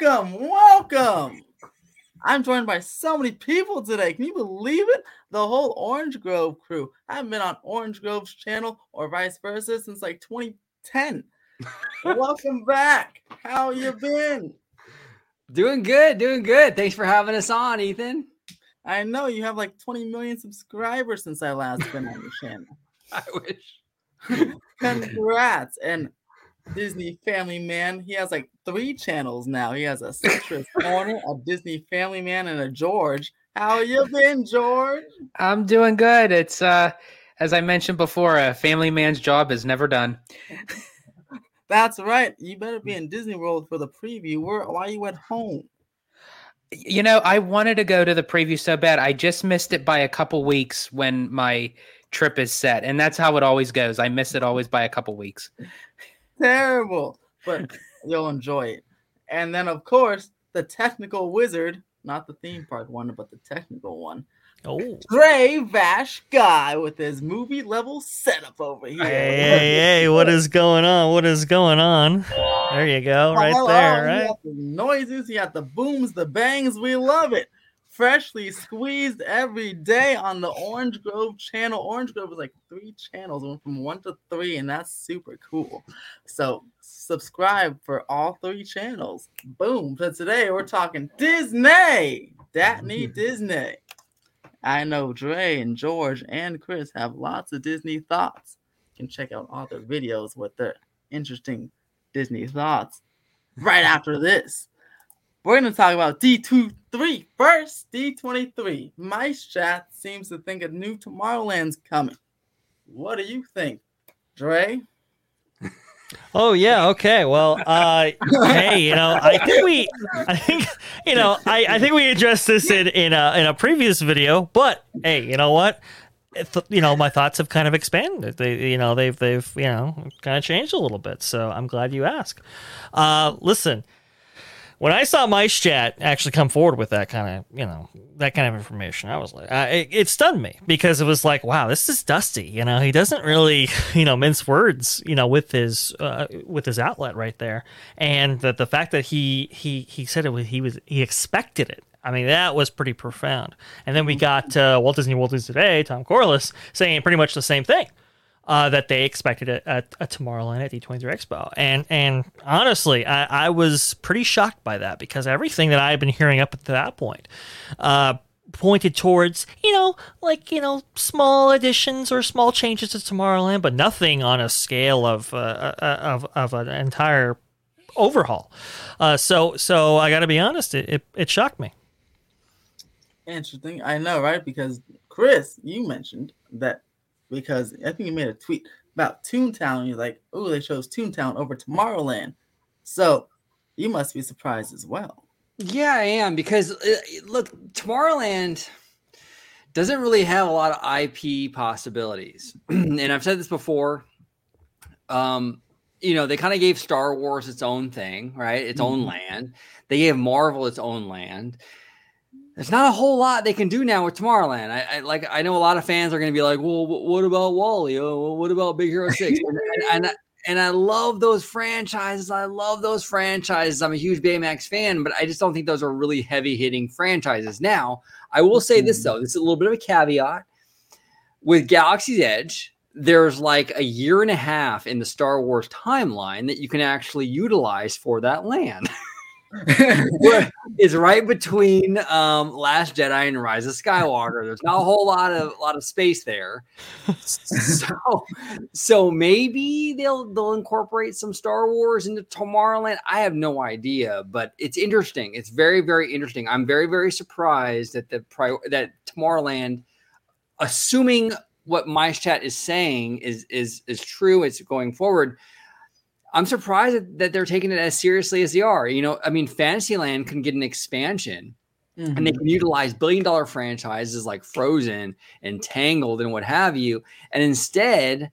welcome, welcome. I'm joined by so many people today. Can you believe it? The whole Orange Grove crew. I haven't been on Orange Grove's channel or vice versa since like 2010. welcome back. How you been? Doing good, doing good. Thanks for having us on, Ethan. I know you have like 20 million subscribers since I last been on your channel. I wish. Congrats. And Disney Family Man, he has like three channels now. He has a Citrus Corner, a Disney Family Man, and a George. How you been, George? I'm doing good. It's uh as I mentioned before, a family man's job is never done. That's right. You better be in Disney World for the preview. Where why are you at home? You know, I wanted to go to the preview so bad. I just missed it by a couple weeks when my trip is set. And that's how it always goes. I miss it always by a couple weeks. Terrible. But you'll enjoy it. And then of course, the technical wizard, not the theme park one, but the technical one. Oh, Dre Vash guy with his movie level setup over here. hey, hey, hey! What is going on? What is going on? There you go, oh, right Hello, there, right? got the noises, you got the booms, the bangs. We love it. Freshly squeezed every day on the Orange Grove channel. Orange Grove is like three channels, went from one to three, and that's super cool. So subscribe for all three channels. Boom. So today we're talking Disney. Datney Disney. I know Dre and George and Chris have lots of Disney thoughts. You can check out all their videos with their interesting Disney thoughts right after this. We're going to talk about D23 first. D23. MiceChat seems to think a new Tomorrowland's coming. What do you think, Dre? Oh yeah, okay. Well, uh, hey, you know, I think we, I think, you know, I, I think we addressed this in in a in a previous video. But hey, you know what? You know, my thoughts have kind of expanded. They, you know, they've they've you know kind of changed a little bit. So I'm glad you asked. Uh, listen, when I saw MiceChat actually come forward with that kind of, you know, that kind of information, I was like, uh, it, it stunned me because it was like, wow, this is Dusty. You know, he doesn't really, you know, mince words, you know, with his uh, with his outlet right there, and that the fact that he he he said it was he was he expected it. I mean, that was pretty profound. And then we got uh, Walt Disney World News Today, Tom Corless, saying pretty much the same thing uh, that they expected it at, at Tomorrowland at D23 Expo. And and honestly, I, I was pretty shocked by that because everything that I had been hearing up to that point uh, pointed towards, you know, like, you know, small additions or small changes to Tomorrowland, but nothing on a scale of, uh, uh, of, of an entire overhaul. Uh, so so I got to be honest, it, it, it shocked me. Interesting. I know, right? Because Chris, you mentioned that because I think you made a tweet about Toontown. You're like, oh, they chose Toontown over Tomorrowland. So you must be surprised as well. Yeah, I am because uh, look, Tomorrowland doesn't really have a lot of IP possibilities, and I've said this before. Um, you know, they kind of gave Star Wars its own thing, right? Its own Mhm. land. They gave Marvel its own land. There's not a whole lot they can do now with Tomorrowland. I, I like. I know a lot of fans are going to be like, "Well, wh- what about WALL-E? Oh, what about Big Hero 6? and, and, and and I love those franchises. I love those franchises. I'm a huge Baymax fan, but I just don't think those are really heavy hitting franchises. Now, I will say this though, this is a little bit of a caveat. With Galaxy's Edge, there's like a year and a half in the Star Wars timeline that you can actually utilize for that land. It's right between um, Last Jedi and Rise of Skywalker. There's not a whole lot of lot of space there, so so maybe they'll they'll incorporate some Star Wars into Tomorrowland. I have no idea, but it's interesting. It's very very interesting. I'm very very surprised that the pri- that Tomorrowland, assuming what MiceChat is saying is is is true. It's going forward. I'm surprised that- they're taking it as seriously as they are. You know, I mean, Fantasyland can get an expansion and they Mhm. can utilize billion dollar franchises like Frozen and Tangled and what have you. And instead,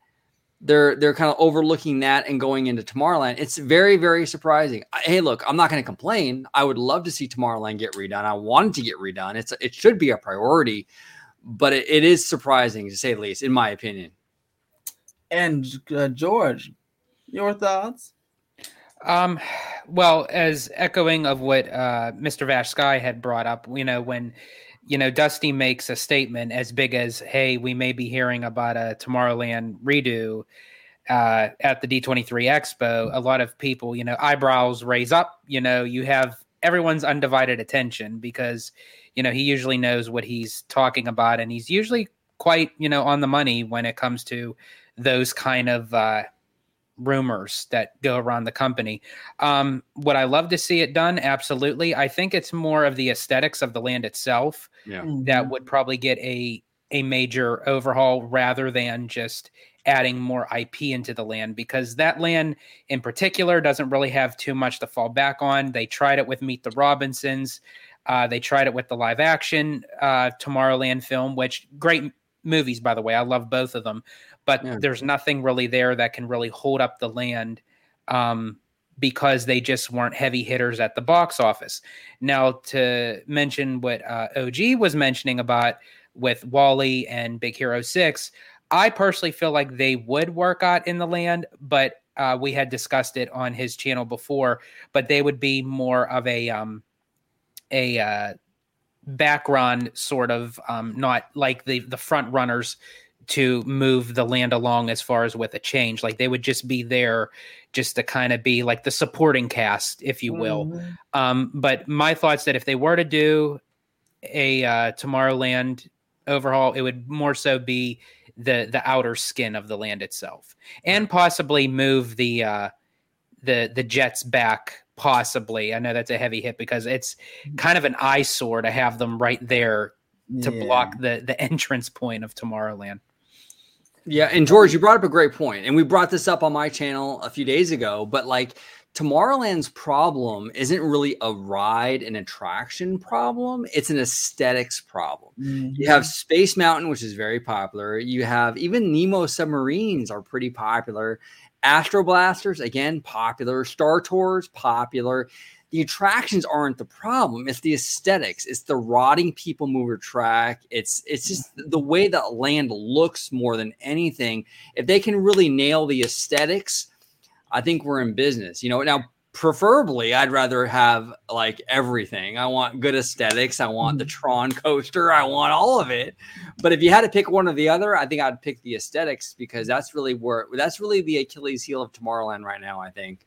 they're they're kind of overlooking that and going into Tomorrowland. It's very very surprising. I- Hey, look, I'm not going to complain. I would love to see Tomorrowland get redone. I want it to get redone. It's it should be a priority, but it, it is surprising to say the least, in my opinion. And uh, George, your thoughts? Um, well, as echoing of what uh, Mr. Vash Sky had brought up, you know, when you know Dusty makes a statement as big as, "Hey, we may be hearing about a Tomorrowland redo." Uh, at the D23 Expo, a lot of people, you know, eyebrows raise up. You know, you have everyone's undivided attention because, you know, he usually knows what he's talking about, and he's usually quite, you know, on the money when it comes to those kind of uh, rumors that go around the company. Um, would I love to see it done? Absolutely. I think it's more of the aesthetics of the land itself Yeah. that would probably get a a major overhaul rather than just adding more IP into the land because that land in particular doesn't really have too much to fall back on. They tried it with Meet the Robinsons. Uh, they tried it with the live action uh, Tomorrowland film, which great movies, by the way. I love both of them, but Yeah. there's nothing really there that can really hold up the land um, because they just weren't heavy hitters at the box office. Now, to mention what uh, OG was mentioning about with WALL-E and Big Hero 6, I personally feel like they would work out in the land, but uh, we had discussed it on his channel before, but they would be more of a um, a uh, background sort of um, not like the the front runners to move the land along as far as with a change. Like they would just be there just to kind of be like the supporting cast if you will. Mhm. um, but my thoughts that if they were to do a uh, tomorrowland overhaul it would more so be the the outer skin of the land itself and possibly move the uh the the jets back possibly. I know that's a heavy hit because it's kind of an eyesore to have them right there to Yeah. block the the entrance point of tomorrowland Yeah, and George, you brought up a great point, and we brought this up on my channel a few days ago. But like Tomorrowland's problem isn't really a ride and attraction problem; it's an aesthetics problem. Mhm. You have Space Mountain, which is very popular. You have even Nemo submarines are pretty popular. Astro Blasters, again, popular. Star Tours, popular. The attractions aren't the problem. It's the aesthetics. It's the rotting people mover track. It's it's just the way that land looks more than anything. If they can really nail the aesthetics, I think we're in business. You know, now preferably I'd rather have like everything. I want good aesthetics. I want the mm-hmm. Tron coaster. I want all of it. But if you had to pick one or the other, I think I'd pick the aesthetics because that's really where that's really the Achilles heel of Tomorrowland right now, I think.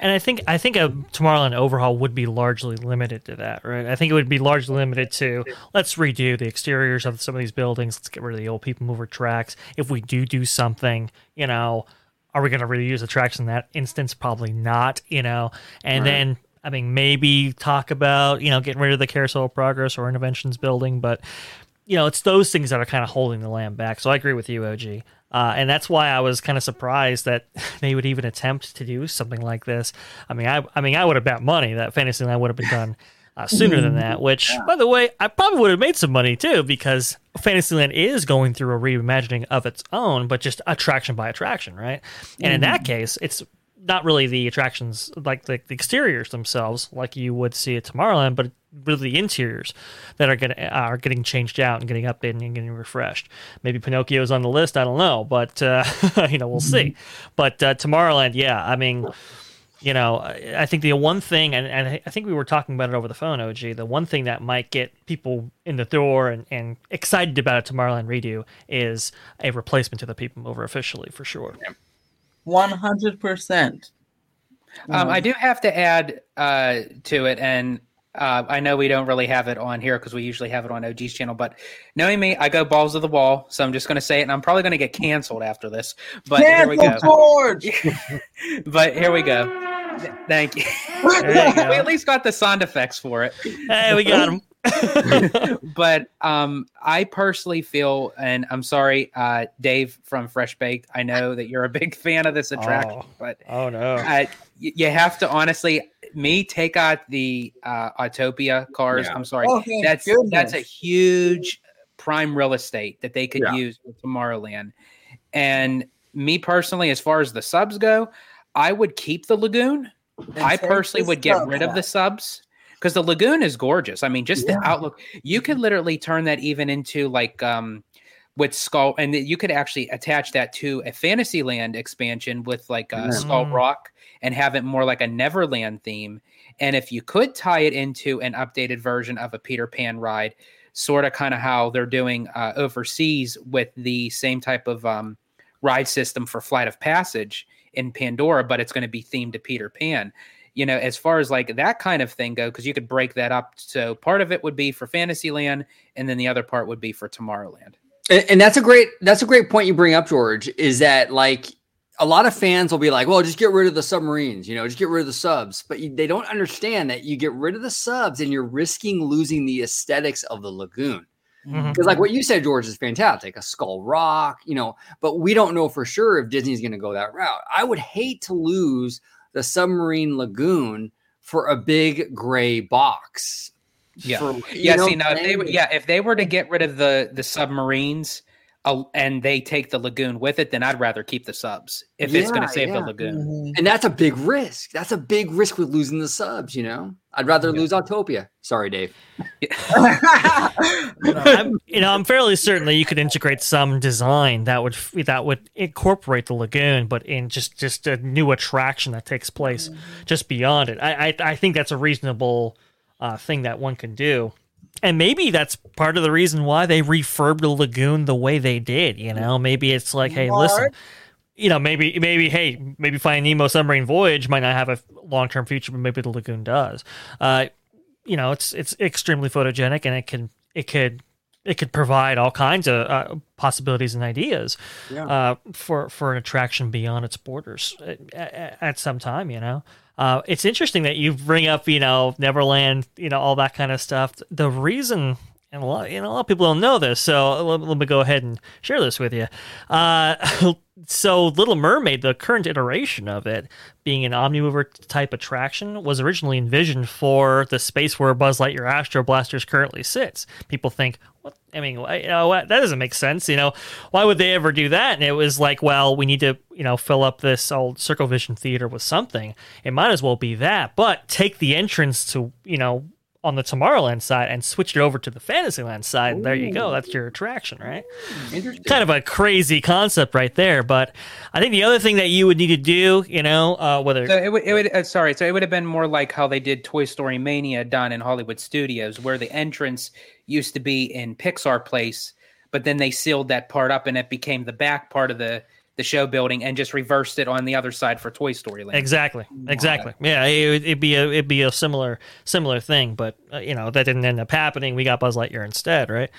And I think I think a Tomorrowland overhaul would be largely limited to that, right? I think it would be largely limited to let's redo the exteriors of some of these buildings. Let's get rid of the old people mover tracks. If we do do something, you know, are we going to reuse the tracks in that instance? Probably not, you know. And Right. then I mean, maybe talk about you know getting rid of the Carousel of Progress or Innoventions building, but you know, it's those things that are kind of holding the land back. So I agree with you, OG. Uh, and that's why I was kind of surprised that they would even attempt to do something like this. I mean, I, I mean, I would have bet money that Fantasyland would have been done uh, sooner than that. Which, by the way, I probably would have made some money too because Fantasyland is going through a reimagining of its own, but just attraction by attraction, right? And in that case, it's not really the attractions like the, the exteriors themselves, like you would see at Tomorrowland, but really the interiors that are getting are getting changed out and getting updated and getting refreshed. Maybe Pinocchio's on the list, I don't know, but uh, you know we'll see. But uh, Tomorrowland, yeah, I mean, you know, I I think the one thing, and, and I- I think we were talking about it over the phone, OG. The one thing that might get people in the door and, and excited about a Tomorrowland redo is a replacement to the People Mover officially, for sure. One hundred percent. Um, I do have to add uh, to it, and uh, I know we don't really have it on here because we usually have it on OG's channel. But knowing me, I go balls to the wall, so I'm just going to say it, and I'm probably going to get canceled after this. But here we go. George. But here we go. Thank you. You go. we at least got the sound effects for it. Hey, we got him. but um, I personally feel, and I'm sorry, uh, Dave from Fresh Baked. I know that you're a big fan of this attraction, Oh. but oh no. uh, y- you have to honestly, me take out the uh, Autopia cars. Yeah. I'm sorry, Oh, thank that's that's a huge prime real estate that they could Yeah. use with Tomorrowland. And me personally, as far as the subs go, I would keep the lagoon. And I personally would get rid of the subs because the lagoon is gorgeous. I mean, just the outlook. You could literally turn that even into like um with Skull, and you could actually attach that to a Fantasyland expansion with like uh, Yeah. Skull Mm. Rock and have it more like a Neverland theme. And if you could tie it into an updated version of a Peter Pan ride, sort of kind of how they're doing uh, overseas with the same type of um, ride system for Flight of Passage in Pandora, but it's going to be themed to Peter Pan. You know, as far as like that kind of thing go, because you could break that up. So part of it would be for Fantasyland, and then the other part would be for Tomorrowland. And, and that's a great that's a great point you bring up, George. Is that like a lot of fans will be like, "Well, just get rid of the submarines, you know, just get rid of the subs," but you, they don't understand that you get rid of the subs and you're risking losing the aesthetics of the lagoon. Mhm. Because, like what you said, George, is fantastic. A Skull Rock, you know, but we don't know for sure if Disney's going to go that route. I would hate to lose the submarine lagoon for a big gray box. Yeah. For- Yeah, know see now, if they yeah, if they were to get rid of the the submarines, and they take the lagoon with it, then I'd rather keep the subs if it's going to save the yeah. lagoon. And that's a big risk. That's a big risk with losing the subs, you know? I'd rather lose Autopia. Sorry, Dave. I'm, you know, I'm fairly certain that you could integrate some design that would that would incorporate the lagoon, but in just just a new attraction that takes place just beyond it. I I, I think that's a reasonable uh, thing that one can do, and maybe that's part of the reason why they refurbed the lagoon the way they did. You know, maybe it's like, hey, listen. You know, maybe, maybe, hey, maybe Finding Nemo Submarine Voyage might not have a long-term future, but maybe the lagoon does. Uh, you know, it's it's extremely photogenic, and it can it could it could provide all kinds of uh, possibilities and ideas Yeah. uh, for for an attraction beyond its borders at, at, at some time. You know, uh, it's interesting that you bring up you know Neverland, you know all that kind of stuff. The reason. And a lot, you know, a lot of people don't know this, so let, let me go ahead and share this with you. Uh, so, Little Mermaid, the current iteration of it, being an Omnimover type attraction, was originally envisioned for the space where Buzz Lightyear Astro Blasters currently sits. People think, what? I mean, you know, that doesn't make sense. You know, why would they ever do that? And it was like, well, we need to, you know, fill up this old Circle Vision Theater with something. It might as well be that, but take the entrance to, you know, on the Tomorrowland side and switch it over to the Fantasyland side. And there you go. That's your attraction, right? Interesting. kind of a crazy concept right there. But I think the other thing that you would need to do, you know, uh, whether So it would, it would uh, sorry, so it would have been more like how they did Toy Story Mania done in Hollywood Studios, where the entrance used to be in Pixar Place, but then they sealed that part up and it became the back part of the the show building and just reversed it on the other side for Toy Story Land. Exactly. Exactly. Yeah, it, would- it'd be a it'd be a similar similar thing, but uh, you know that didn't end up happening. We got Buzz Lightyear instead, right?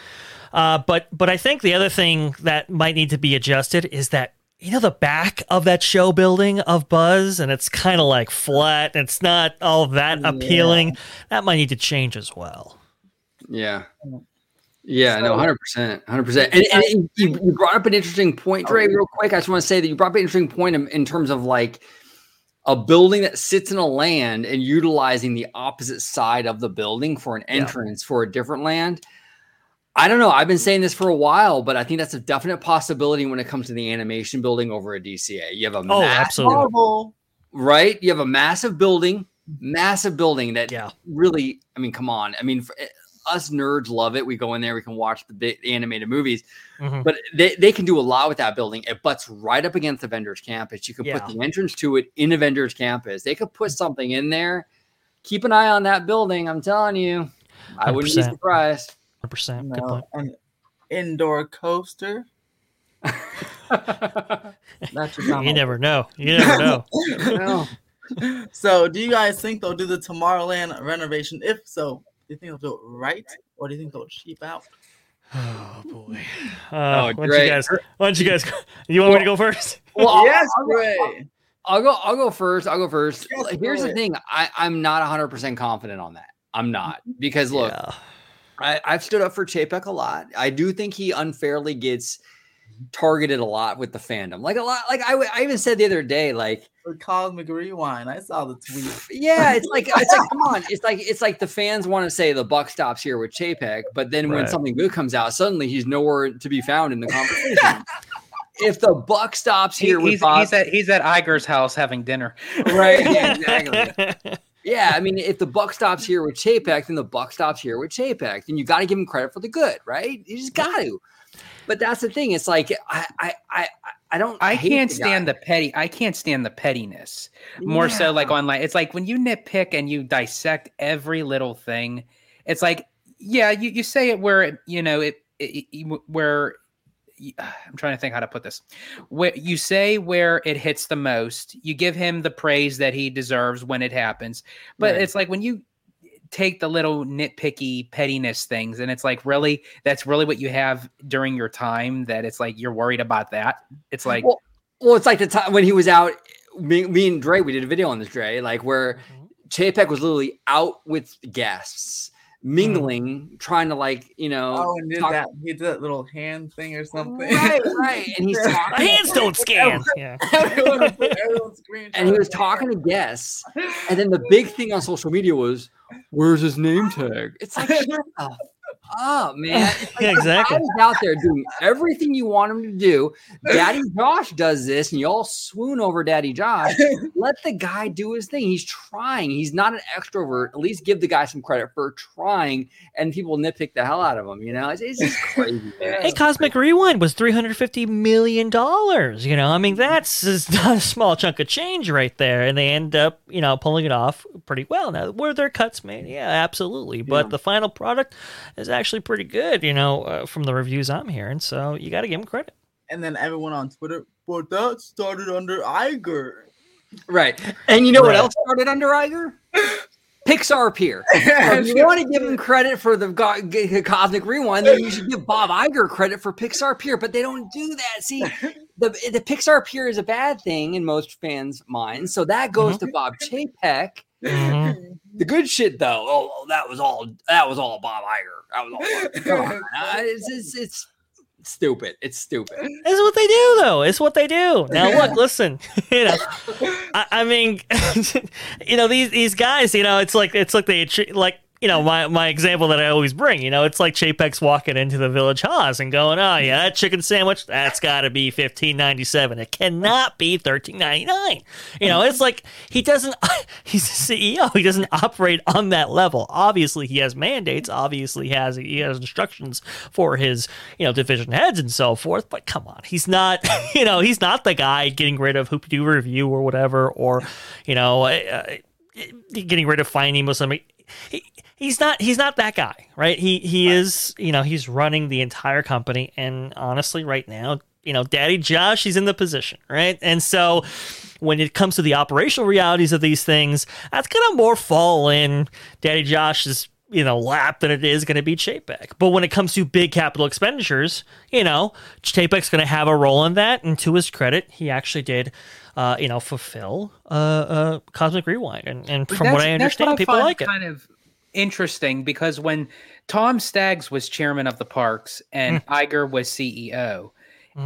Uh, but but I think the other thing that might need to be adjusted is that you know the back of that show building of Buzz, and it's kind of like flat. It's not all that appealing. That might need to change as well. Yeah. Yeah, no, hundred percent, hundred percent. And, and you, you brought up an interesting point, Dre. Oh. Real quick, I just want to say that you brought up an interesting point in, in terms of like a building that sits in a land and utilizing the opposite side of the building for an Yeah. entrance for a different land. I don't know. I've been saying this for a while, but I think that's a definite possibility when it comes to the animation building over a DCA. You have a Oh, mass- absolutely. Marvel. right? You have a massive building, massive building that Yeah. really, I mean, come on. I mean, for, us nerds love it. We go in there, we can watch the big animated movies, Mhm. but they, they can do a lot with that building. It butts right up against the Avengers Campus. You could Yeah. put the entrance to it in Avengers Campus. They could put something in there. Keep an eye on that building. I'm telling you, I wouldn't be surprised. 100%. Good No, point. an indoor coaster. That's just not You never know. You never know. Well, So, do you guys think they'll do the Tomorrowland renovation? If so, do you think they'll do it right, or do you think they'll cheap out? Oh boy. Uh, Oh, why don't you guys? Why don't you guys? You want me to go first? well, I'll- yes, I'll go- I'll go. I'll go first. I'll go first. Yes, Here's go the thing. I, I'm not 100 percent confident on that. I'm not because look, Yeah. I, I've stood up for Chapek a lot. I do think he unfairly gets targeted a lot with the fandom. Like a lot. Like I, I even said the other day. Like The Cosmic Rewind. I saw the tweet. yeah, it's like it's like come on. It's like it's like the fans want to say the buck stops here with Chapek, but then when something good comes out, suddenly he's nowhere to be found in the conversation. if the buck stops He- here with he's, Bob, he's at he's at Iger's house having dinner. right? Yeah, exactly. Yeah, I mean, if the buck stops here with Chapek, then the buck stops here with Chapek. Then you got to give him credit for the good, right? You just got to. But that's the thing. It's like I, I, I, I don't. I can't the stand guy. the petty. I can't stand the pettiness. More so, like online. It's like when you nitpick and you dissect every little thing. It's like, yeah, you, you say it where you know it, it, it- where. I'm trying to think how to put this. Where you say where it hits the most, you give him the praise that he deserves when it happens. But Right. it's like when you take the little nitpicky pettiness things, and it's like, really, that's really what you have during your time. That it's like you're worried about that. It's like, well, well, it's like the time when he was out. Me, me and Dre, we did a video on this, Dre, like where mm-hmm. Chapek was literally out with guests, Mm-hmm. mingling, trying to like, you know, Oh, and did talk- that? He did that little hand thing or something. right, right, and he's My talking, hands don't scan. Yeah. Everyone, everyone and he was talking to guests, and then the big thing on social media was, "Where's his name tag?" It's like, shut the up, man. Like Yeah, exactly. Guy's out there doing everything you want him to do. Daddy Josh does this, and you all swoon over Daddy Josh. Let the guy do his thing. He's trying. He's not an extrovert. At least give the guy some credit for trying. And people nitpick the hell out of him. You know, it's, it's just crazy. man. Hey, Cosmic Rewind was three hundred fifty million dollars. You know, I mean, that's not a small chunk of change right there, and they end up, you know, pulling it off pretty well. Now, were there cuts made? Yeah, absolutely. But Yeah. the final product is actually pretty good. You know, uh, from the reviews I'm hearing, so you got to give them credit. And then everyone on Twitter, but that started under Iger. Right. And you know what else started under Iger? Pixar Pier. if you want to give him credit for the go- g- Cosmic Rewind, then you should give Bob Iger credit for Pixar Pier. But they don't do that. See, the the Pixar Pier is a bad thing in most fans' minds. So that goes to Bob Chapek. Mhm. The good shit, though, oh, oh, that was all that was all Bob Iger. That was all. Come on, it's, it's it's stupid. It's stupid. It's what they do, though. It's what they do. Now, look, listen. You know, I, I mean, you know these these guys. You know, it's like it's like they tre- like you know my my example that I always bring. You know, it's like Chapek's walking into the Village Haus and going, "Oh yeah, that chicken sandwich, that's got to be fifteen ninety seven. It cannot be thirteen ninety nine. You know, it's like he doesn't. He's the CEO. He doesn't operate on that level. Obviously, he has mandates. Obviously, he has he has instructions for his you know division heads and so forth. But come on, he's not. You know, he's not the guy getting rid of Hoop-Dee-Doo Revue or whatever, or you know. Uh, getting rid of Finding Muslim. He, he's not. He's not that guy, right? He he is. You know, he's running the entire company, and honestly, right now, you know, Daddy Josh, he's in the position, right? And so, when it comes to the operational realities of these things, that's gonna more fall in Daddy Josh's you know lap than it is going to be Chapek. But when it comes to big capital expenditures, you know, Chapek's going to have a role in that. And to his credit, he actually did, uh, you know, fulfill uh, uh, Cosmic Rewind. And, and from what That's- I that's understand, people find like it. Kind of interesting because when Tom Staggs was chairman of the parks and Hmm. Iger was CEO,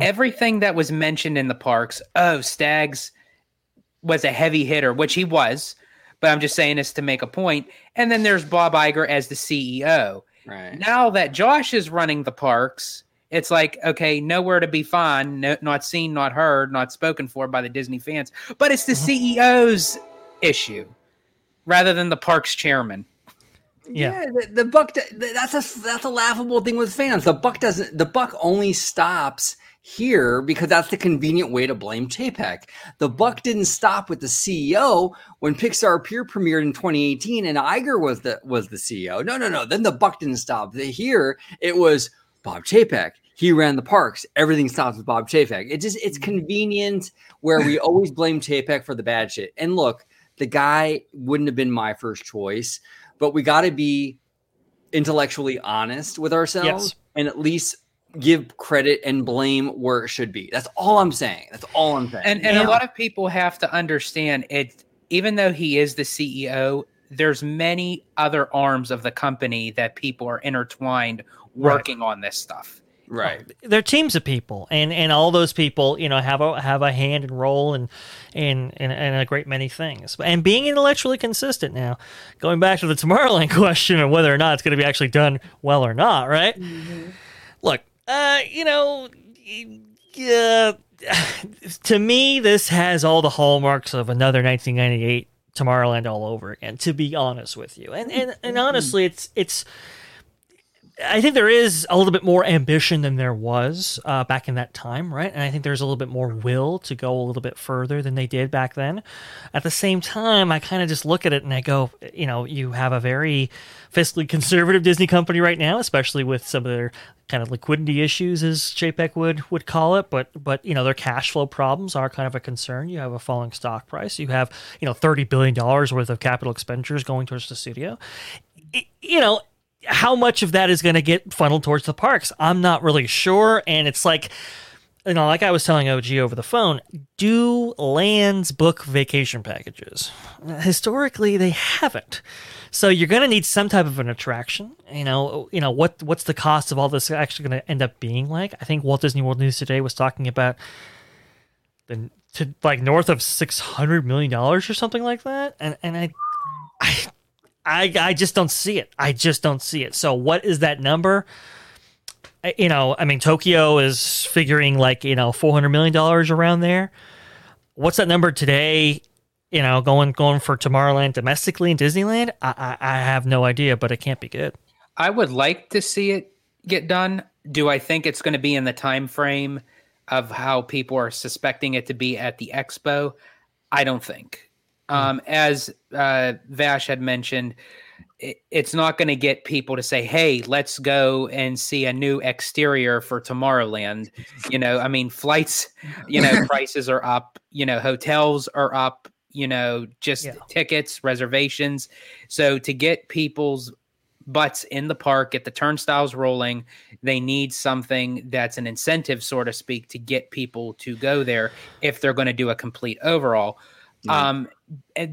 everything that was mentioned in the parks, oh, Staggs was a heavy hitter, which he was. But I'm just saying this to make a point. And then there's Bob Iger as the CEO. Right. Now that Josh is running the parks, it's like okay, nowhere to be found, no, not seen, not heard, not spoken for by the Disney fans. But it's the uh-huh. CEO's issue rather than the parks chairman. Yeah. Yeah, the, the buck. That's a that's a laughable thing with fans. The buck doesn't. The buck only stops here because that's the convenient way to blame Chapek. The buck didn't stop with the CEO when Pixar Pier premiered in 2018 and Iger was the was the CEO. No, no, no. Then the buck didn't stop. The- Here it was Bob Chapek. He ran the parks. Everything stops with Bob Chapek. It just it's mm. convenient where we always blame Chapek for the bad shit. And look, the guy wouldn't have been my first choice but we got to be intellectually honest with ourselves Yes. and at least give credit and blame where it should be. That's all I'm saying. That's all I'm saying. And and Yeah. a lot of people have to understand it. Even though he is the CEO, there's many other arms of the company that people are intertwined working on this stuff. right. they're teams of people and and all those people you know have a have a hand and role and in in, in a great many things. And being intellectually consistent now going back to the tomorrowland question of whether or not it's going to be actually done well or not right? Look uh you know yeah to me this has all the hallmarks of another 1998 tomorrowland all over again to be honest with you. And and, and honestly it's it's I think there is a little bit more ambition than there was uh, back in that time, right? And I think there's a little bit more will to go a little bit further than they did back then. At the same time, I kind of just look at it and I go, you know, you have a very fiscally conservative Disney company right now, especially with some of their kind of liquidity issues, as Chapek would would call it. But but you know, their cash flow problems are kind of a concern. You have a falling stock price. You have you know thirty billion dollars worth of capital expenditures going towards the studio. You know how much of that is going to get funneled towards the parks? I'm not really sure. And it's like, you know, like I was telling OG over the phone, do lands book vacation packages? Historically, they haven't. So you're going to need some type of an attraction. You know, you know what what's the cost of all this actually going to end up being like? I think Walt Disney World News today was talking about the to like north of six hundred million dollars or something like that, and and I, I I I just don't see it. I just don't see it. So what is that number? You know, I mean, Tokyo is figuring like you know four hundred million dollars around there. What's that number today? You know, going going for Tomorrowland domestically in Disneyland. I, I I have no idea, but it can't be good. I would like to see it get done. Do I think it's going to be in the time frame of how people are suspecting it to be at the expo? I don't think. Um, as uh, Vash had mentioned, it, it's not going to get people to say, "Hey, let's go and see a new exterior for Tomorrowland." You know, I mean, flights, you know, prices are up. You know, hotels are up. You know, just Yeah. tickets, reservations. So to get people's butts in the park, get the turnstiles rolling, they need something that's an incentive, so to speak, to get people to go there if they're going to do a complete overall. Right. Um,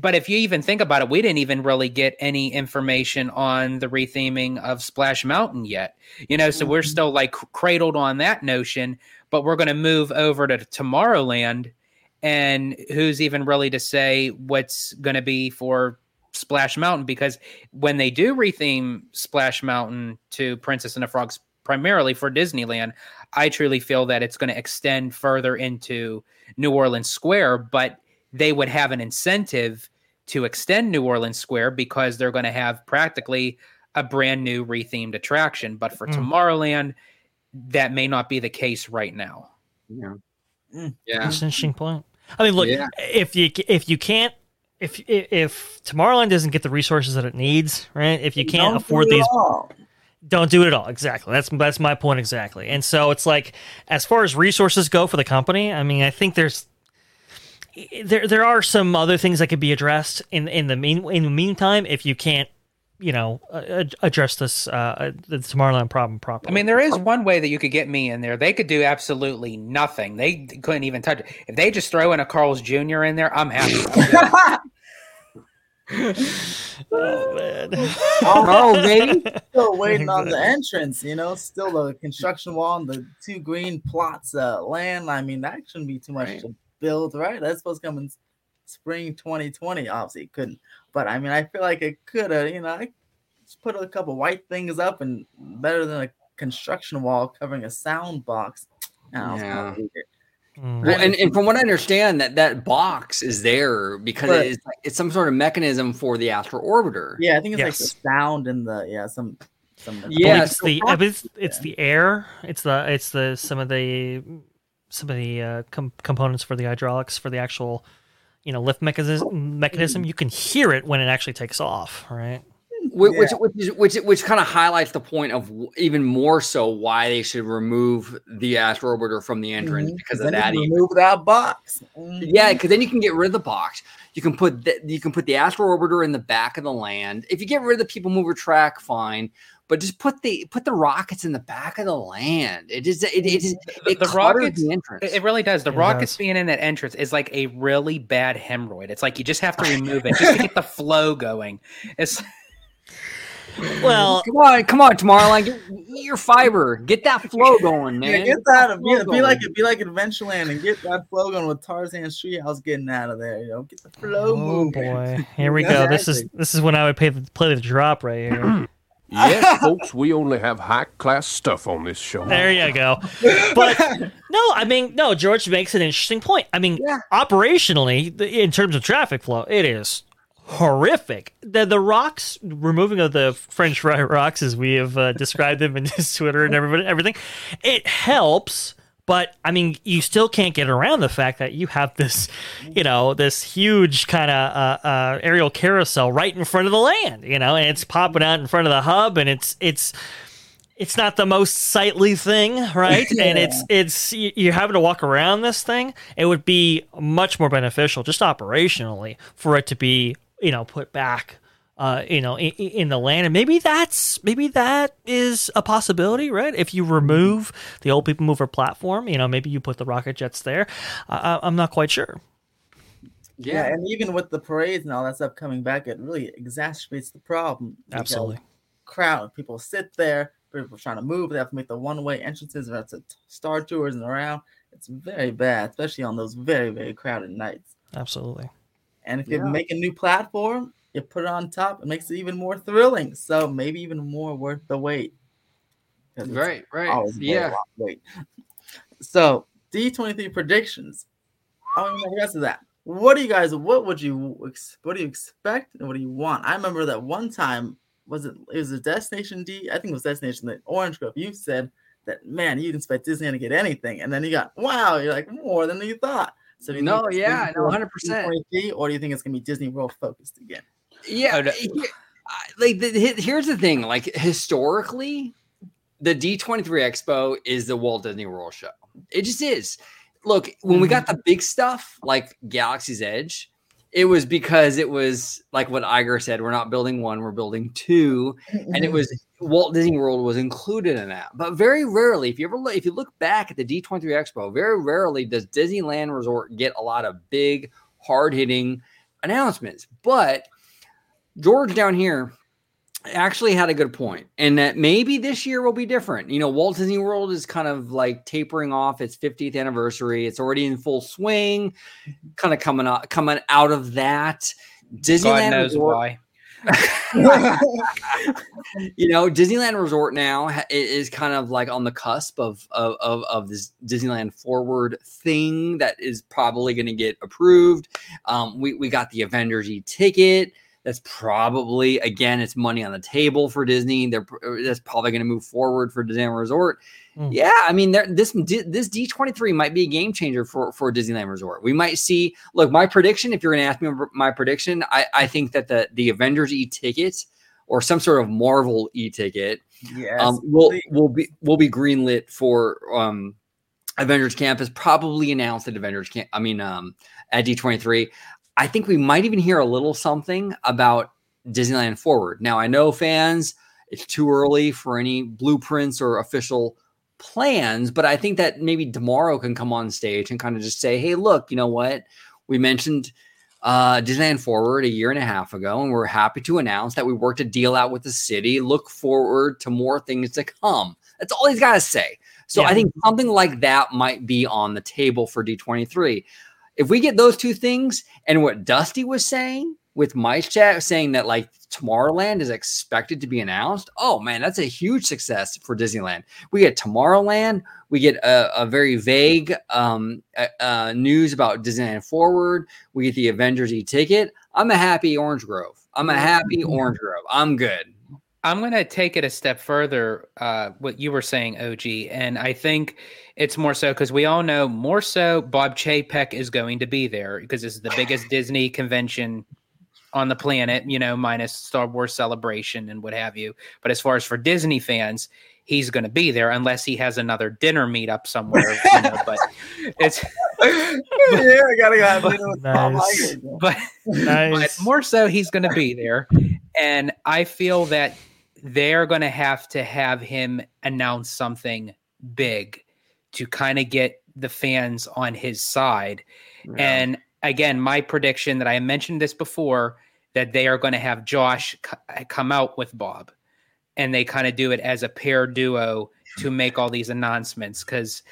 but if you even think about it, we didn't even really get any information on the retheming of Splash Mountain yet. You know, so we're still like cradled on that notion, but we're going to move over to Tomorrowland. And who's even really to say what's going to be for Splash Mountain? Because when they do retheme Splash Mountain to Princess and the Frogs, primarily for Disneyland, I truly feel that it's going to extend further into New Orleans Square, but they would have an incentive to extend New Orleans Square because they're going to have practically a brand new rethemed attraction. But for Mm. Tomorrowland, that may not be the case right now. Yeah. Mm. Yeah. That's an interesting point. I mean, look, Yeah. if you if you can't if if- if Tomorrowland doesn't get the resources that it needs, right? If you can't Don't afford these all. don't do it at all exactly that's that's my point exactly and so it's like as far as resources go for the company i mean i think there's there there are some other things that could be addressed in in the mean in the meantime if you can't you know uh, ad- address this uh the Tomorrowland problem properly I mean, there is one way that you could get me in there. They could do absolutely nothing. They couldn't even touch it. If they just throw in a Carl's Jr. in there, I'm happy. Oh, man. Oh, baby. Still waiting on the entrance, you know. Still the construction wall and the two green plots uh, land. I mean, that shouldn't be too much Right. to build, right? That's supposed to come in spring 2020. Obviously, it couldn't, but I mean, I feel like it could have. You know, I just put a couple white things up and better than a construction wall covering a sound box. I know, Yeah. Mm. Well, and, and from what I understand, that that box is there because Right. it's it's some sort of mechanism for the astro orbiter. Yeah, I think it's like the sound and the yeah some some Yeah, it's the it's, it's the air it's the it's the some of the some of the uh, com- components for the hydraulics for the actual you know lift mechanism mechanism you can hear it when it actually takes off right Which, Yeah. which which is, which which kind of highlights the point of even more so why they should remove the astro orbiter from the entrance Mhm. because of Then that. can even. remove that box. Mhm. Yeah, because then you can get rid of the box. You can put the, you can put the astro orbiter in the back of the land. If you get rid of the people mover track, fine. But just put the put the rockets in the back of the land. It is it it, it, it The rockets- the entrance. It it really does. The It rockets does. being in that entrance is like a really bad hemorrhoid. It's like you just have to remove it just to get the flow going. It's well come on, come on, Tomorrowland, get, get your fiber, get that flow going, Yeah, man. get that. flow Be, be like. Be like Adventureland and get that flow going with Tarzan's treehouse getting out of there. You know, get the flow oh moving. boy here we go this is this is when i would pay the, play the drop right here Yes, folks, we only have high class stuff on this show. there you go but no i mean no george makes an interesting point i mean Yeah. operationally in terms of traffic flow it is horrific. The the rocks removing of the French fry rocks, as we have uh, described them in his Twitter and everybody everything, it helps. But I mean, you still can't get around the fact that you have this, you know, this huge kind of uh, uh, aerial carousel right in front of the land, you know, and it's popping out in front of the hub, and it's it's it's not the most sightly thing, right? Yeah. And it's it's you- you're having to walk around this thing. It would be much more beneficial, just operationally, for it to be you know put back, uh, you know, in, in the land. And maybe that's maybe that is a possibility, right? If you remove the old people mover platform, you know, maybe you put the rocket jets there. I I- I'm not quite sure. Yeah, and even with the parades and all that stuff coming back, it really exacerbates the problem. Absolutely. Crowd, people sit there, people trying to move, they have to make the one way entrances, or that's a star tours and around. It's very bad, especially on those very, very crowded nights. Absolutely. And if you Yeah. make a new platform, you put it on top, it makes it even more thrilling. So maybe even more worth the wait. Right, right. Yeah. wait. So D23 predictions. Oh, and the rest of that. What do you guys? What would you? What do you expect? And what do you want? I remember that one time. Was it? It was a Destination D. I think it was Destination the Orange Grove. You said that man, you didn't expect Disney to get anything, and then you got wow. You're like more than you thought. So you No, it's yeah, no, 100%. Or do you think it's gonna be Disney World focused again? Yeah, uh, here- like the, here's the thing. Like historically, the D23 Expo is the Walt Disney World show. It just is. Look, when we mm-hmm. got the big stuff like Galaxy's Edge, it was because it was like what Iger said. We're not building one, we're building two, and it mm-hmm. was Walt Disney World was included in that. But very rarely, if you ever look, if you look back at the D23 Expo, very rarely does Disneyland Resort get a lot of big, hard hitting announcements. But George down here actually had a good point, and that maybe this year will be different. You know, Walt Disney World is kind of like tapering off its 50th anniversary. It's already in full swing, kind of coming out coming out of that. Disneyland God knows Resort- why. you know, Disneyland Resort now is kind of like on the cusp of of of, of this Disneyland Forward thing that is probably going to get approved. Um, we we got the Avengers E ticket. That's probably again, it's money on the table for Disney. They're that's probably going to move forward for Disneyland Resort. Mm. Yeah, I mean, this this D twenty three might be a game changer for for Disneyland Resort. We might see. Look, my prediction. If you're going to ask me my prediction, I I think that the the Avengers E ticket or some sort of Marvel e ticket Yes. um, will will be will be greenlit for um, Avengers Campus. Probably announced at Avengers Camp. I mean, um, at D twenty three. I think we might even hear a little something about Disneyland Forward. Now, I know fans, it's too early for any blueprints or official plans, but I think that maybe D'Amaro can come on stage and kind of just say, "Hey, look, you know what? We mentioned." uh, Disneyland Forward a year and a half ago, and we're happy to announce that we worked a deal out with the city. Look forward to more things to come. That's all he's got to say. So Yeah. I think something like that might be on the table for D23. If we get those two things and what Dusty was saying with MiceChat saying that like Tomorrowland is expected to be announced, oh man, that's a huge success for Disneyland. We get Tomorrowland, we get a, a very vague um, uh, uh, news about Disneyland Forward. We get the Avengers e ticket. I'm a happy Orange Grove. I'm a happy Orange Grove. I'm good. I'm going to take it a step further, uh, what you were saying, OG. And I think it's more so because we all know more so Bob Chapek is going to be there because this is the biggest Disney convention on the planet, you know, minus Star Wars Celebration and what have you. But as far as for Disney fans, he's going to be there unless he has another dinner meetup somewhere. you know, but it's yeah, I gotta go have dinner with Nice. But Nice. but more so he's going to be there and i feel that they're going to have to have him announce something big to kind of get the fans on his side and again my prediction that i mentioned this before that they are going to have josh c- uh, come out with bob and they kind of do it as a pair duo to make all these announcements because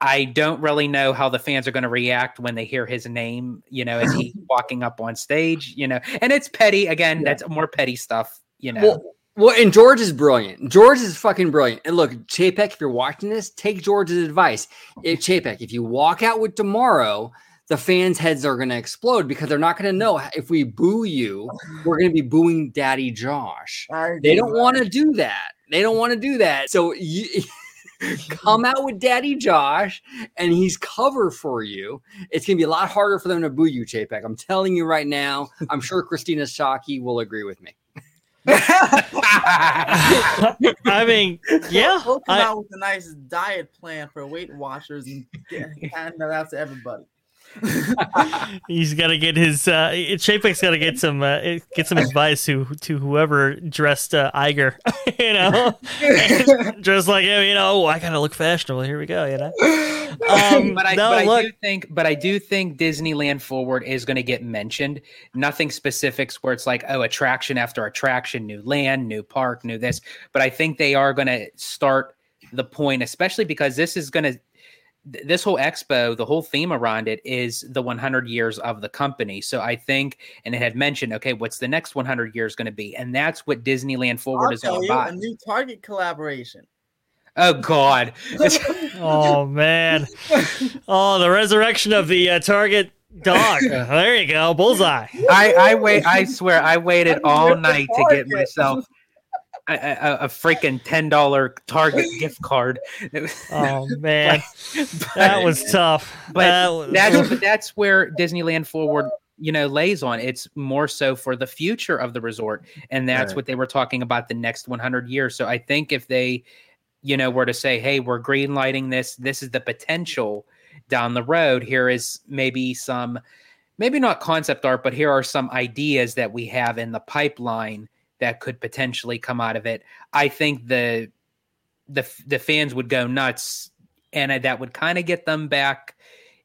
I don't really know how the fans are going to react when they hear his name, you know, as he's walking up on stage, you know, and it's petty. Again, Yeah. that's more petty stuff, you know. Well, well, and George is brilliant. George is fucking brilliant. And look, Chapek, if you're watching this, take George's advice. If Chapek, if you walk out with D'Amaro, the fans' heads are going to explode because they're not going to know if we boo you, we're going to be booing Daddy Josh. They don't want to do that. They don't want to do that. So you come out with Daddy Josh and he's cover for you. It's going to be a lot harder for them to boo you, Chapek. I'm telling you right now. I'm sure Christina Shockey will agree with me. I mean, yeah. We'll come I- out with a nice diet plan for Weight Watchers and hand that out to everybody. He's got to get his. Uh, Chapek's got to get some uh, get some advice to to whoever dressed uh, Iger. you know, dressed like him. You know, oh, I gotta look fashionable. Here we go. You know. Um, but I, no, but I look, do think, but I do think Disneyland Forward is going to get mentioned. Nothing specifics where it's like, oh, attraction after attraction, new land, new park, new this. But I think they are going to start the point, especially because this is going to, this whole expo, the whole theme around it is the 100 years of the company. So I think, and it had mentioned, okay, what's the next 100 years going to be? And that's what Disneyland Forward I'll is all tell you, about. a new Target collaboration. Oh God. oh man, oh the resurrection of the uh, Target dog. there you go, bullseye. I, I wait. I swear, I waited all night to get myself a, a, a freaking ten dollar Target gift card. Oh man, that was tough. But That was- that's but that's where Disneyland Forward, you know, lays on. It's more so for the future of the resort, and that's Right. what they were talking about the next 100 years. So I think if they, you know, were to say, "Hey, we're green lighting this. This is the potential down the road. Here is maybe some." Maybe not concept art, but here are some ideas that we have in the pipeline that could potentially come out of it. I think the the the fans would go nuts, and that would kind of get them back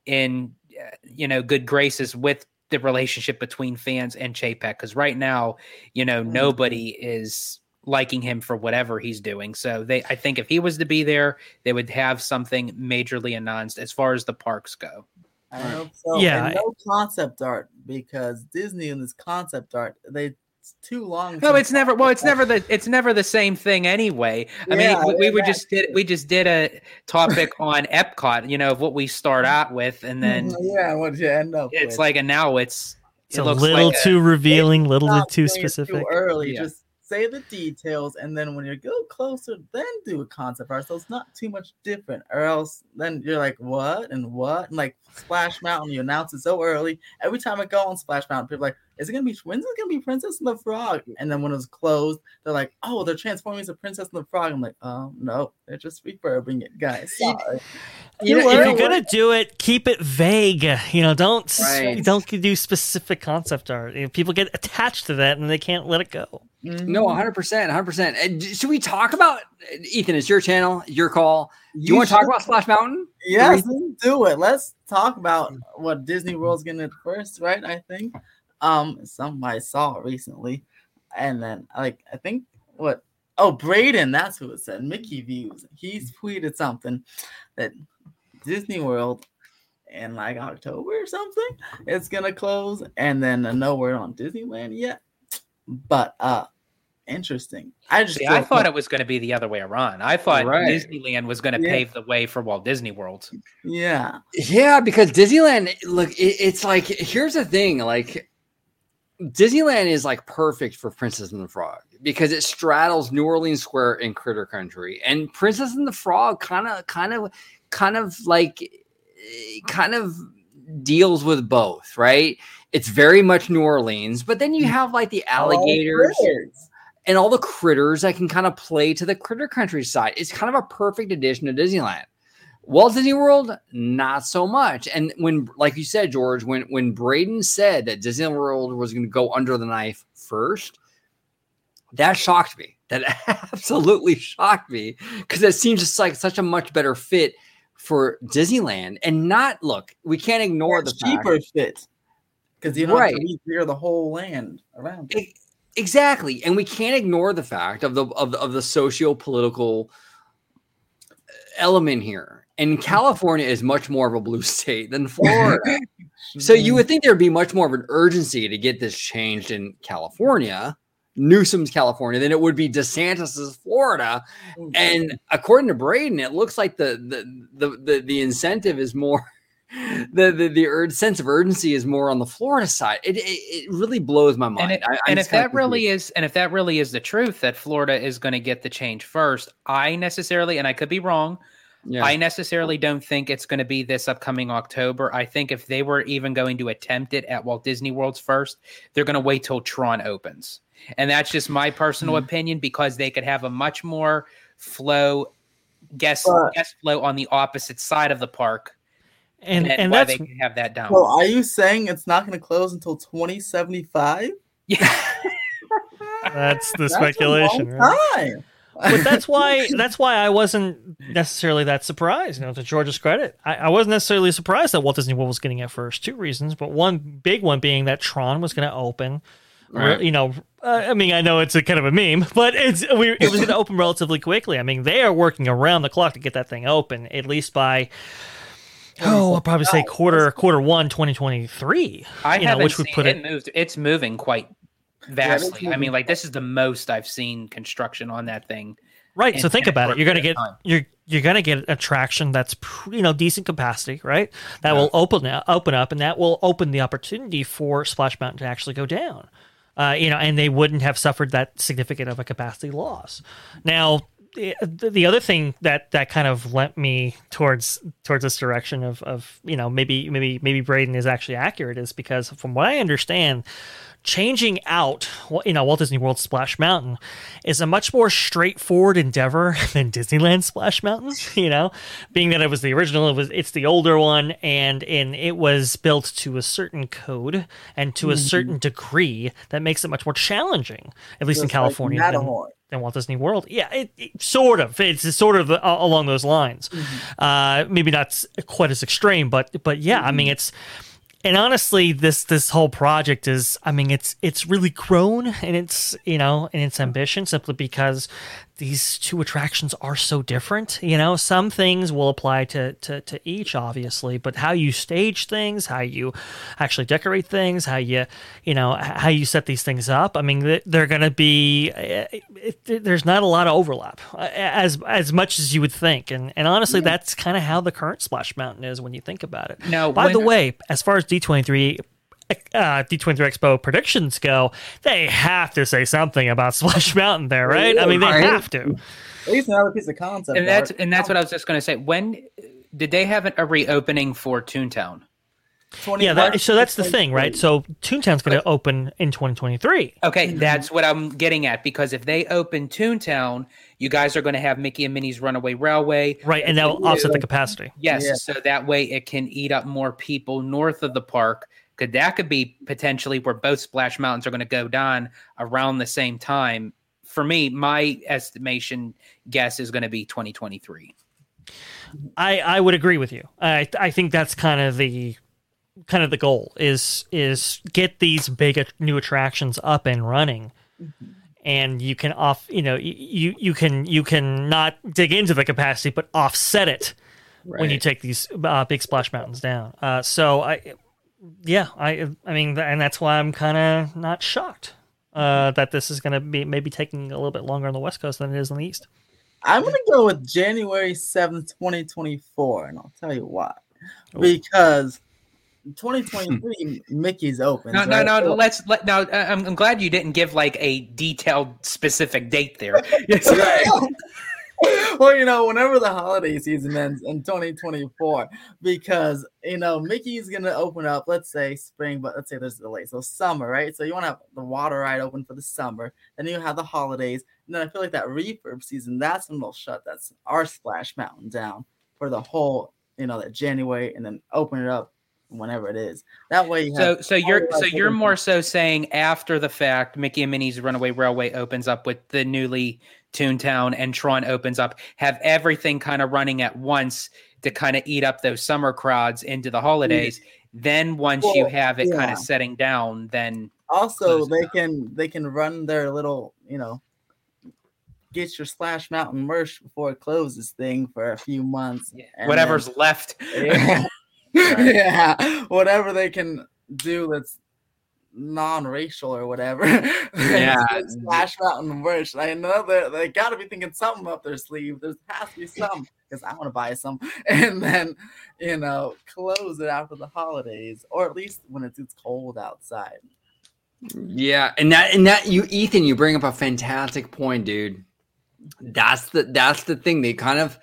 in uh, you know good graces with the relationship between fans and Chapek. Because right now, you know, Mhm. nobody is liking him for whatever he's doing. So they, I think, if he was to be there, they would have something majorly announced as far as the parks go. I hope so. Yeah, And no concept art because Disney and this concept art, they it's too long. No, it's never. Well, it's never the. It's never the same thing anyway. I Yeah, mean, we, we were just did. We just did a topic on Epcot. You know, of what we start mm-hmm. out with, and then mm-hmm, yeah, what you end up it's with. like, and now it's. it's it a looks little like a- too revealing, little Stop bit too specific. early. Yeah. Just say the details, and then when you go closer, then do a concept art. So it's not too much different, or else then you're like, what and what? And like Splash Mountain, you announce it so early. Every time I go on Splash Mountain, people are like, is it gonna be when's it gonna be Princess and the Frog? And then when it was closed, they're like, oh, they're transforming into Princess and the Frog. I'm like, oh no, they're just refurbing it, guys. Sorry. You know, if you you're gonna do it, keep it vague. You know, don't Right. don't do specific concept art. You know, people get attached to that and they can't let it go. No, Mhm. 100%. 100%. Should we talk about Ethan? It's your channel, your call. Do you, want to talk about Splash Mountain? Yes, let's do it. Let's talk about what Disney World's getting at first, right? I think. Um, somebody saw it recently, and then like I think what oh Braden, that's who it said. Mickey Views. He's tweeted something that Disney World in like October or something, it's gonna close, and then uh, no word on Disneyland yet. But uh interesting. I just See, I feel thought it was going to be the other way around. I thought Right. Disneyland was going to Yeah. pave the way for Walt Disney World. yeah. Yeah, because Disneyland, look, it, it's like, here's the thing like, Disneyland is like perfect for Princess and the Frog because it straddles New Orleans Square and Critter Country. And Princess and the Frog kind of, kind of, kind of like, eh, kind of deals with both, right? It's very much New Orleans, but then you mm. have like the alligators. Oh, and all the critters that can kind of play to the critter countryside. It's kind of a perfect addition to Disneyland. Walt Disney World, not so much. And when, like you said, George, when when Braden said that Disney World was going to go under the knife first, that shocked me. That absolutely shocked me because it seems just like such a much better fit for Disneyland. And not look, we can't ignore the It's fact- cheaper fit because you to Right. clear the whole land around. it. Exactly and we can't ignore the fact of the of, the- of the socio-political uh, element here and mm-hmm. california is much more of a blue state than florida so you would think there'd be much more of an urgency to get this changed in california newsom's california than it would be desantis's florida mm. and according to braden it looks like the the the, the, the incentive is more the the, the ur- sense of urgency is more on the Florida side. It it, it really blows my mind. And, it, I- and if that really is, and if that really is the truth, that Florida is going to get the change first, I necessarily, and I could be wrong, yeah. I necessarily don't think it's going to be this upcoming October. I think if they were even going to attempt it at Walt Disney World's first, they're going to wait till Tron opens. And that's just my personal Mhm. opinion because they could have a much more flow guest But- guest flow on the opposite side of the park. And And, and why that's they can have that down. Well, are you saying it's not going to close until 2075? yeah. that's the That's a speculation. long right? time. but that's why that's why I wasn't necessarily that surprised. You know, to George's credit, I, I wasn't necessarily surprised that Walt Disney World was getting it first. Two reasons, but one big one being that Tron was going to open. re- Right. You know, uh, I mean, I know it's a kind of a meme, but it's we, it was going to open relatively quickly. I mean, they are working around the clock to get that thing open, at least by. Oh, I'll probably say quarter quarter one, 2023. I you know, haven't which would seen put it, it moved. It's moving quite it's vastly. I mean, like this is the most I've seen construction on that thing. Right. in- so think about it. You're going to get time. you're you're going to get a traction that's pr- you know decent capacity, right? That will open open up, and that will open the opportunity for Splash Mountain to actually go down. Uh, you know, and they wouldn't have suffered that significant of a capacity loss. Now, the, the other thing that that kind of lent me towards towards this direction of of you know maybe maybe maybe Braden is actually accurate is because from what I understand, changing out you know Walt Disney World Splash Mountain is a much more straightforward endeavor than Disneyland Splash Mountain. You know, being that it was the original, it was it's the older one, and and it was built to a certain code and to a mm-hmm. certain degree that makes it much more challenging, at least in Just like California. than- Matterhorn. Than Walt Disney World. Yeah, it, it- sort of. It's sort of uh, along those lines. Uh, maybe not quite as extreme, but but yeah, I mean it's. And honestly, this this whole project is, I mean, it's it's really grown in its you know in its ambition simply because these two attractions are so different. You know, some things will apply to to, to each, obviously, but how you stage things, how you actually decorate things, how you you know how you set these things up. I mean, they're going to be. It, it, there's not a lot of overlap uh, as as much as you would think, and and honestly, that's kind of how the current Splash Mountain is when you think about it. Now, by the way, as far as D23 uh, D23 Expo predictions go, they have to say something about Splash Mountain there, right? I mean, they Right. have to. At least another piece of concept. and that's art. and that's what I was just going to say. When did they have a reopening for Toontown? Yeah, that, so that's the thing, right? So Toontown's going to open in 2023. Okay, that's what I'm getting at because if they open Toontown, you guys are going to have Mickey and Minnie's Runaway Railway. Right, and that will offset the capacity. Yes, Yeah. so that way it can eat up more people north of the park. Could that could be potentially where both Splash Mountains are going to go down around the same time? For me, my estimation guess is going to be 2023. I, I would agree with you. I I think that's kind of the kind of the goal is is get these big new attractions up and running. And you can off, you know, you you can you can not dig into the capacity, but offset it when you take these uh, big splash mountains down. Uh, so I, yeah, I I mean, and that's why I'm kind of not shocked uh, that this is going to be maybe taking a little bit longer on the west coast than it is on the east. I'm gonna go with January seventh, twenty twenty four, and I'll tell you why. Because 2023 Mickey's open. No, no, no. Let's let now. I'm, I'm glad you didn't give like a detailed, specific date there. Yes. well, you know, whenever the holiday season ends in 2024, because you know Mickey's gonna open up, let's say spring, but let's say there's a delay, so summer, right? So you want to have the water ride open for the summer, then you have the holidays, and then I feel like that refurb season, that's when they'll shut that's our Splash Mountain down for the whole, you know, that January, and then open it up whenever it is. That way, you have So, so you're so you're more so saying after the fact, Mickey and Minnie's Runaway Railway opens up with the newly Toontown and Tron opens up, have everything kind of running at once to kind of eat up those summer crowds into the holidays. Mm-hmm. Then once you have it kind of setting down, then also they down. can they can run their little you know get your splash mountain merch before it closes thing for a few months and whatever's left. then- yeah, yeah whatever they can do that's non-racial or whatever. Yeah. Splash Mountain merch. I know that they got to be thinking something up their sleeve. There has to be some because I want to buy some, and then you know close it after the holidays, or at least when it's, it's cold outside. Yeah, and that and that you Ethan, you bring up a fantastic point, dude. That's the that's the thing. They kind of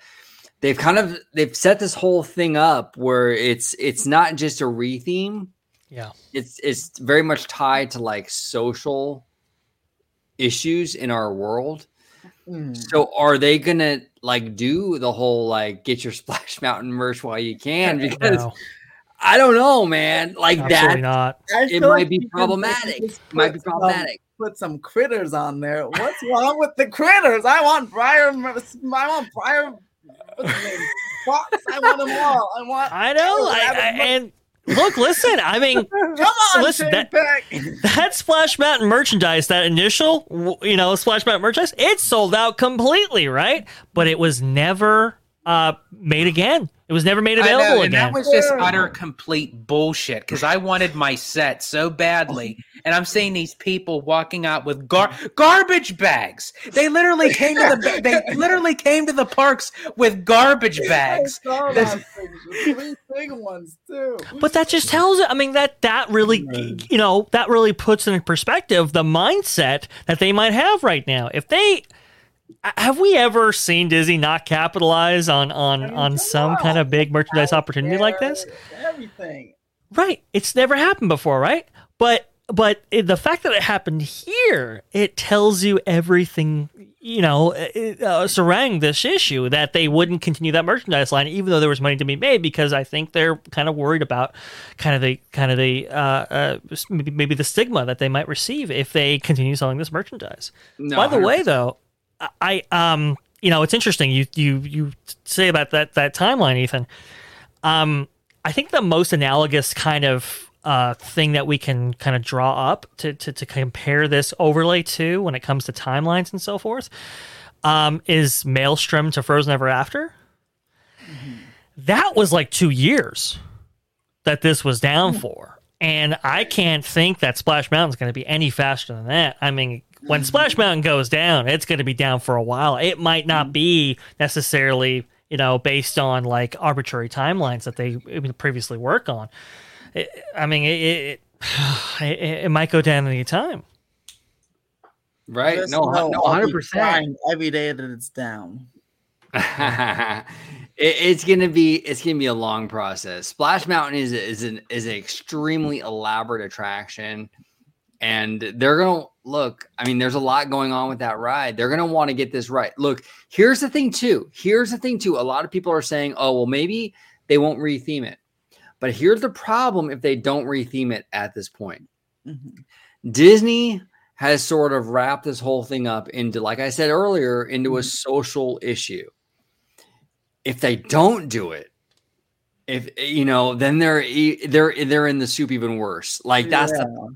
they've kind of they've set this whole thing up where it's it's not just a retheme. Yeah. It's it's very much tied to like social issues in our world. Mm. So are they gonna like do the whole like get your Splash Mountain merch while you can? Because No, I don't know, man. Like absolutely that, not. I it feel might like be problematic. It might be put some- problematic. Put some critters on there. What's wrong with the critters? I want Briar. I want Briar. What's his name? Fox. I want them all. I want. I know. I, I, and look, listen. I mean, Come on, listen, that- that Splash Mountain merchandise, that initial, you know, Splash Mountain merchandise, it sold out completely, right? But it was never uh, made again. It was never made I know, available and again. that was just utter complete bullshit because I wanted my set so badly, and I'm seeing these people walking out with gar- garbage bags. They literally came to the they literally came to the parks with garbage bags. I saw That's- those things, the three big ones too. But that just tells it. I mean, that that really, you know, that really puts in perspective the mindset that they might have right now. If they have we ever seen Disney not capitalize on on I mean, on come some kind of big merchandise opportunity like this? Everything. Right. It's never happened before, right? But but the fact that it happened here, it tells you everything, you know, uh, surrounding this issue that they wouldn't continue that merchandise line even though there was money to be made because I think they're kind of worried about kind of the kind of the uh, uh, maybe, maybe the stigma that they might receive if they continue selling this merchandise. No, By the 100%. way, though, I um, you know, it's interesting. You you you say about that that timeline, Ethan. Um, I think the most analogous kind of uh, thing that we can kind of draw up to, to to compare this overlay to when it comes to timelines and so forth um, is Maelstrom to Frozen Ever After. That was like two years that this was down for. And I can't think that Splash Mountain's going to be any faster than that. I mean, when Splash Mountain goes down, it's going to be down for a while. It might not be necessarily, you know, based on like arbitrary timelines that they previously work on. It, I mean, it, it, it, it might go down any time. right? Just No, no, hundred percent. every day that it's down. it, it's gonna be it's gonna be a long process. Splash Mountain is is an is an extremely elaborate attraction, and they're gonna look. I mean, there's a lot going on with that ride. They're gonna want to get this right. Look, here's the thing too. Here's the thing too. A lot of people are saying, "Oh, well, maybe they won't retheme it." But here's the problem: if they don't retheme it at this point, Mhm. Disney has sort of wrapped this whole thing up into, like I said earlier, into a social issue. If they don't do it, if you know, then they're they're they're in the soup even worse. Like that's Yeah. the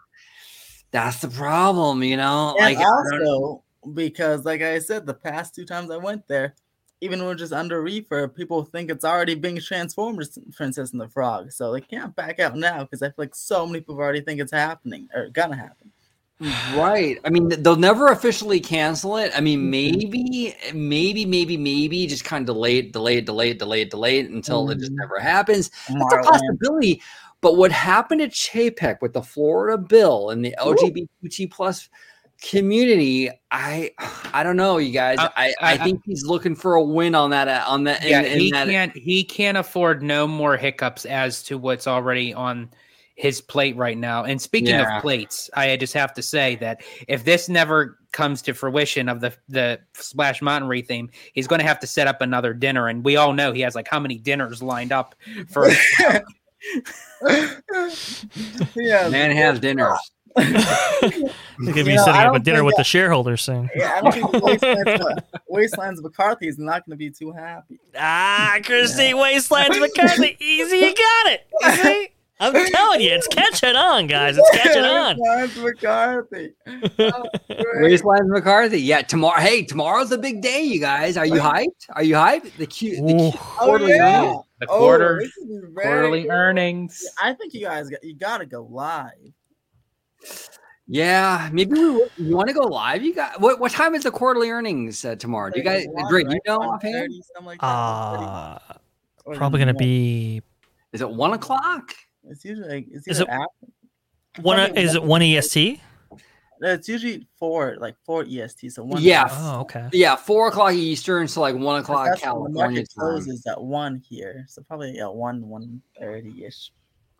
that's the problem, you know. And like also because, like I said, the past two times I went there, even when it's just under refurb, people think it's already being transformed as Princess and the Frog. So they can't back out now because I feel like so many people already think it's happening or gonna happen. Right. I mean, they'll never officially cancel it. I Mm-hmm. mean, maybe, maybe, maybe, maybe just kind of delay it, delay it, delay it, delay it, delay it until it just Mhm. never happens. That's a possibility. But what happened at Chapek with the Florida bill and the LGBTQ plus community, I I don't know, you guys. Uh, I, I I- think he's looking for a win on that uh, on that. yeah, in, in he that can't he can't afford no more hiccups as to what's already on his plate right now. And speaking Yeah. of plates, I just have to say that if this never comes to fruition of the the Splash Mountain retheme, he's going to have to set up another dinner. And we all know he has like how many dinners lined up for. yeah, man has dinners. He's gonna be know, sitting I up a dinner think with that- the shareholders soon. Yeah, I don't think Wastelands, Wastelands McCarthy is not going to be too happy. Ah, Christy Wastelands McCarthy, easy, you got it. You see? I'm telling you, it's catching on, guys. It's catching on. Wastelands McCarthy. Oh, great. Wasteland McCarthy. Yeah, tomorrow. Hey, tomorrow's a big day, you guys. Are you hyped? Are you hyped? The cute. The Ooh. cute Oh, yeah. the Oh, quarter this is very quarterly good. earnings. I think you guys got, you got to go live. Yeah, maybe we would- you want to go live. You got what? What time is the quarterly earnings uh, tomorrow? Do you guys, One, Dre? You know offhand? like that, Uh, probably gonna be Is it one o'clock? It's usually like, it's Is it- after- one. probably Is it one EST? No, it's usually four, like four EST. So one. Yeah. Oh, okay. Yeah, four o'clock Eastern, so like one o'clock That's when the California market time. closes at one here, so probably at one one thirty ish.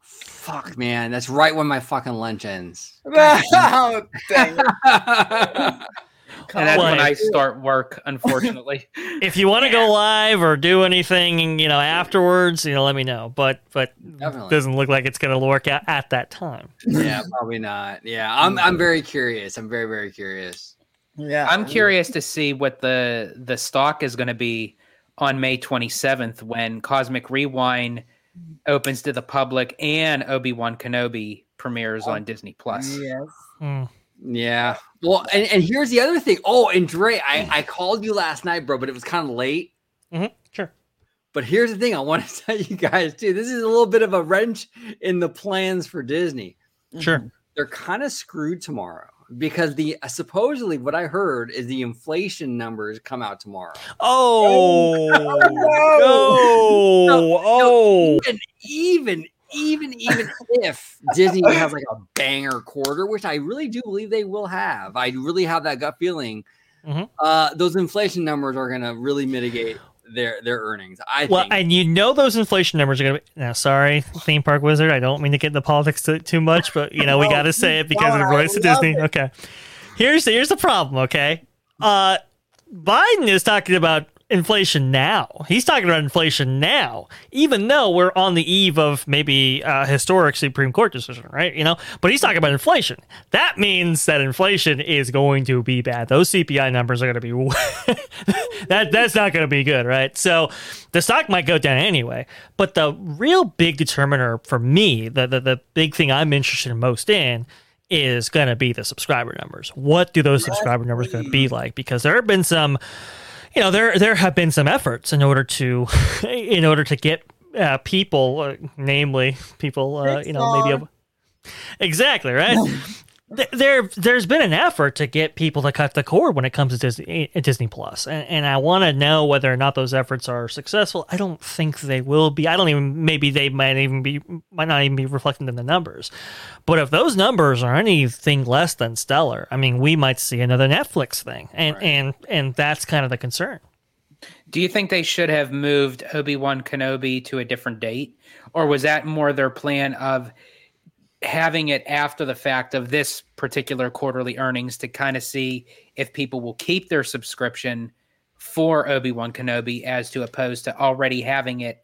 Fuck, man, that's right when my fucking lunch ends. oh, dang. And that's when I start work, unfortunately. If you want to go live or do anything, you know, afterwards, you know, let me know. But but Definitely. doesn't look like it's gonna work out at that time. yeah, probably not. Yeah, I'm I'm mm-hmm. very curious. I'm very very curious. Yeah, I'm curious to see what the the stock is going to be on May 27th when Cosmic Rewind opens to the public and Obi Wan Kenobi premieres on Disney Plus. Yes. Hmm. Yeah. Well, and, and here's the other thing. Oh, and Dre, I, I called you last night, bro, but it was kind of late. Sure. But here's the thing I want to tell you guys too. This is a little bit of a wrench in the plans for Disney. Sure. They're kind of screwed tomorrow because the uh, supposedly what I heard is the inflation numbers come out tomorrow. Oh no! Oh, And even even even if Disney has like a banger quarter, which I really do believe they will have, I really have that gut feeling. Mhm. Uh, those inflation numbers are going to really mitigate their their earnings. I well, think. and you know those inflation numbers are gonna be. Now, sorry, theme park wizard. I don't mean to get into politics too, too much, but you know we got to say it because it no, I relates to Disney. it. Okay, here's the, here's the problem. Okay, uh, Biden is talking about inflation now. He's talking about inflation now, even though we're on the eve of maybe a historic Supreme Court decision, right? You know, but he's talking about inflation. That means that inflation is going to be bad. Those CPI numbers are going to be that that's not going to be good, right? So the stock might go down anyway. But the real big determiner for me, the the, the big thing I'm interested most in is going to be the subscriber numbers. What do those subscriber numbers going to be like? Because there have been some, you know, there there have been some efforts in order to, in order to get uh, people, uh, namely people, uh, you know, maybe. Pixar. Exactly right. Th- there, there's been an effort to get people to cut the cord when it comes to Disney, eh, Disney Plus, and, and I want to know whether or not those efforts are successful. I don't think they will be. I don't even. Maybe they might even be, might not even be reflected in the numbers. But if those numbers are anything less than stellar, I mean, we might see another Netflix thing, and and and that's kind of the concern. Do you think they should have moved Obi Wan Kenobi to a different date, or was that more their plan of having it after the fact of this particular quarterly earnings to kind of see if people will keep their subscription for Obi Wan Kenobi as to opposed to already having it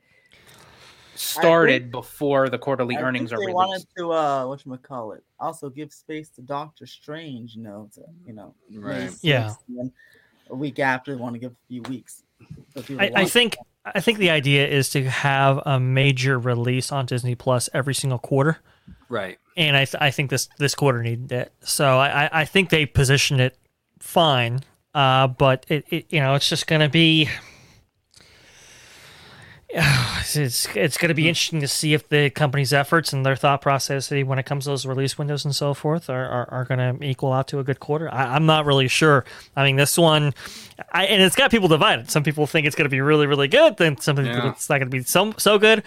started before the quarterly I earnings think are they released? wanted to uh what call it also give space to Doctor Strange, you know, to you know, Right. Yeah. a week after they want to give a few weeks. So I, I want- think I think the idea is to have a major release on Disney Plus every single quarter. Right. and I, th- I think this this quarter needed it. So I, I- think they positioned it fine, uh, but it, it you know it's just to be it's it's going to be hmm. interesting to see if the company's efforts and their thought process eh, when it comes to those release windows and so forth are, are, are going to equal out to a good quarter. I, I'm not really sure. I mean, this one, I, and it's got people divided. Some people think it's going to be really really good, then some people Yeah. think it's not going to be so so good.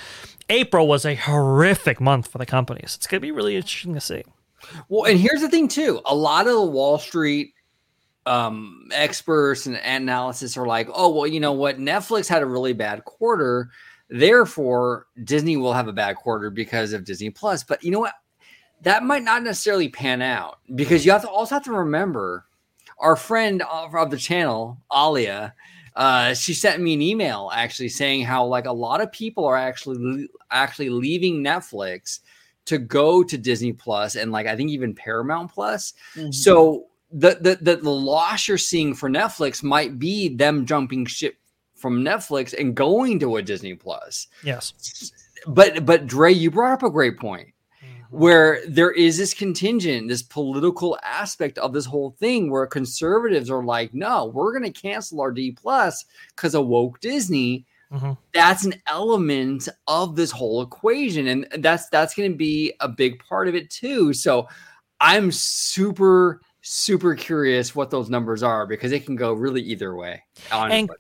April was a horrific month for the companies. It's going to be really interesting to see. Well, and here's the thing too. A lot of the Wall Street um, experts and analysis are like, oh, well, you know what? Netflix had a really bad quarter. Therefore, Disney will have a bad quarter because of Disney Plus. But you know what? That might not necessarily pan out because you have to also have to remember our friend of, of the channel, Alia. Uh, she sent me an email actually saying how like a lot of people are actually actually leaving Netflix to go to Disney Plus and like I think even Paramount Plus. Mhm. So the, the the the loss you're seeing for Netflix might be them jumping ship from Netflix and going to a Disney Plus. Yes. But but Dre, you brought up a great point where there is this contingent, this political aspect of this whole thing where conservatives are like, no, we're going to cancel our D plus because of woke Disney. Mhm. That's an element of this whole equation, and that's that's going to be a big part of it too. So I'm super super curious what those numbers are because it can go really either way. Honestly. And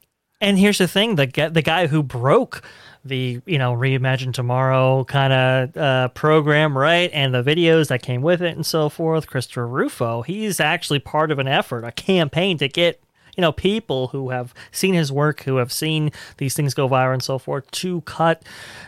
and here's the thing: the guy, the guy who broke the you know reimagine tomorrow kind of uh, program right and the videos that came with it and so forth christopher rufo he's actually part of an effort a campaign to get you know people who have seen his work who have seen these things go viral and so forth to cut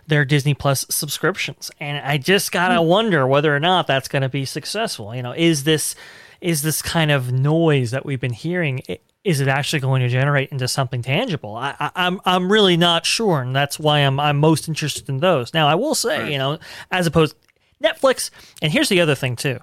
their disney plus subscriptions and i just gotta wonder whether or not that's going to be successful you know is this is this kind of noise that we've been hearing is it actually going to generate into something tangible? I, I, i'm i'm really not sure and that's why i'm i'm most interested in those. Now i will say you know as opposed netflix and here's the other thing too.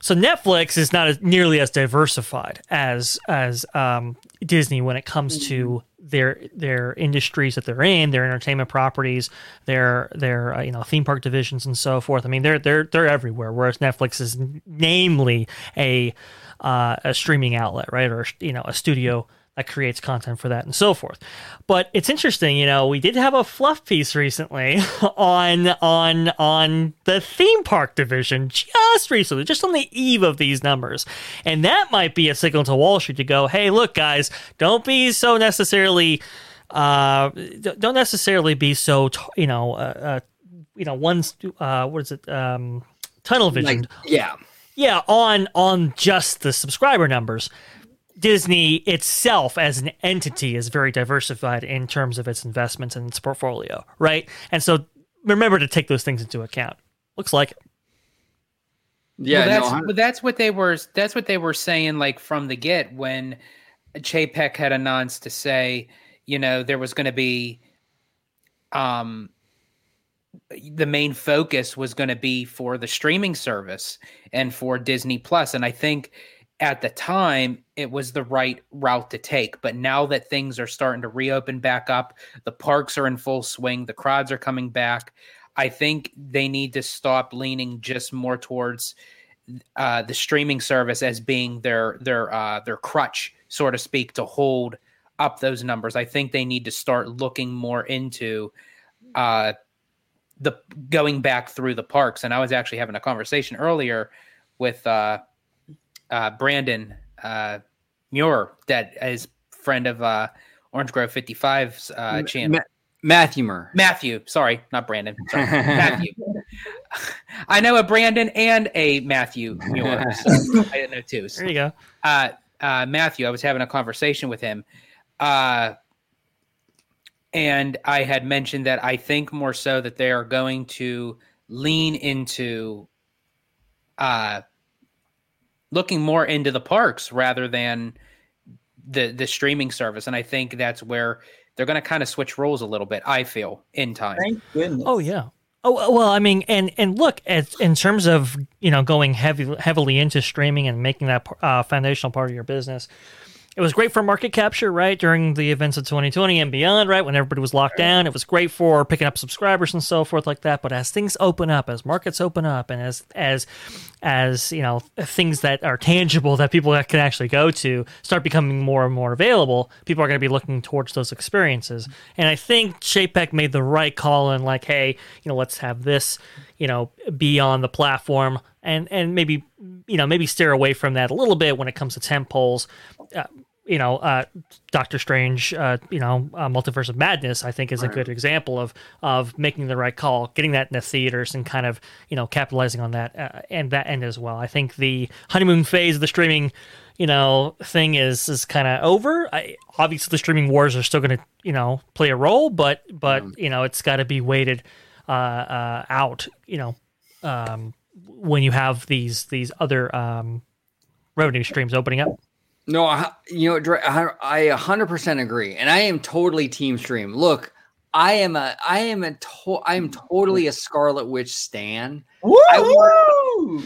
So Netflix is not as, nearly as diversified as as um, Disney when it comes to their their industries that they're in, their entertainment properties, their their uh, you know theme park divisions and so forth. I mean, they're they're they're everywhere. Whereas Netflix is namely a uh, a streaming outlet, right, or you know a studio that creates content for that and so forth. But it's interesting, you know, we did have a fluff piece recently on on on the theme park division just recently, just on the eve of these numbers. And that might be a signal to Wall Street to go, "Hey, look guys, don't be so necessarily uh don't necessarily be so, t- you know, uh, uh you know, one's uh what is it? Um tunnel vision like, yeah. yeah on on just the subscriber numbers disney itself as an entity is very diversified in terms of its investments and its portfolio right and so remember to take those things into account looks like it. Yeah, well, that's no, well, that's what they were. That's what they were saying, like from the get when Chapek had announced to say, you know, there was going to be, um, the main focus was going to be for the streaming service and for Disney Plus, and I think at the time it was the right route to take. But now that things are starting to reopen back up, the parks are in full swing, the crowds are coming back. I think they need to stop leaning just more towards uh, the streaming service as being their their uh, their crutch, so to speak, to hold up those numbers. I think they need to start looking more into uh, the going back through the parks. And I was actually having a conversation earlier with uh, Brandon uh, Muir, that is friend of uh, Orangegrove 55's uh, channel. Ma- Matthew Murr. Matthew, sorry, not Brandon. Sorry, Matthew. I know a Brandon and a Matthew Muir. So I didn't know two. So. there you go Uh, uh, Matthew, I was having a conversation with him, uh, and I had mentioned that I think more so that they are going to lean into uh, looking more into the parks rather than the the streaming service, and I think that's where they're going to kind of switch roles a little bit. I feel in time. Thank goodness. Oh yeah. Oh well, I mean, and and look, at, in terms of you know going heavy heavily into streaming and making that uh, foundational part of your business, it was great for market capture, right? During the events of 2020 and beyond, right? When everybody was locked down, it was great for picking up subscribers and so forth like that. But as things open up, as markets open up, and as as as you know things that are tangible that people can actually go to start becoming more and more available, people are going to be looking towards those experiences. And I think Chapek made the right call in, like, hey, you know, let's have this, you know, be on the platform, and and maybe you know maybe steer away from that a little bit when it comes to tent poles. Uh, you know, uh, Doctor Strange, uh, you know, uh, Multiverse of Madness, I think is a good example of of making the right call, getting that in the theaters, and kind of you know capitalizing on that uh, and that end as well. I think the honeymoon phase of the streaming, you know, thing is is kind of over. I, obviously, the streaming wars are still going to you know play a role, but but you know it's got to be weighted uh, uh, out. You know, um, when you have these these other um, revenue streams opening up. No, I, you know, Dre, I, I 100% agree, and I am totally Team Stream. Look, I am a, I am a, to, I am totally a Scarlet Witch stan. Woo! I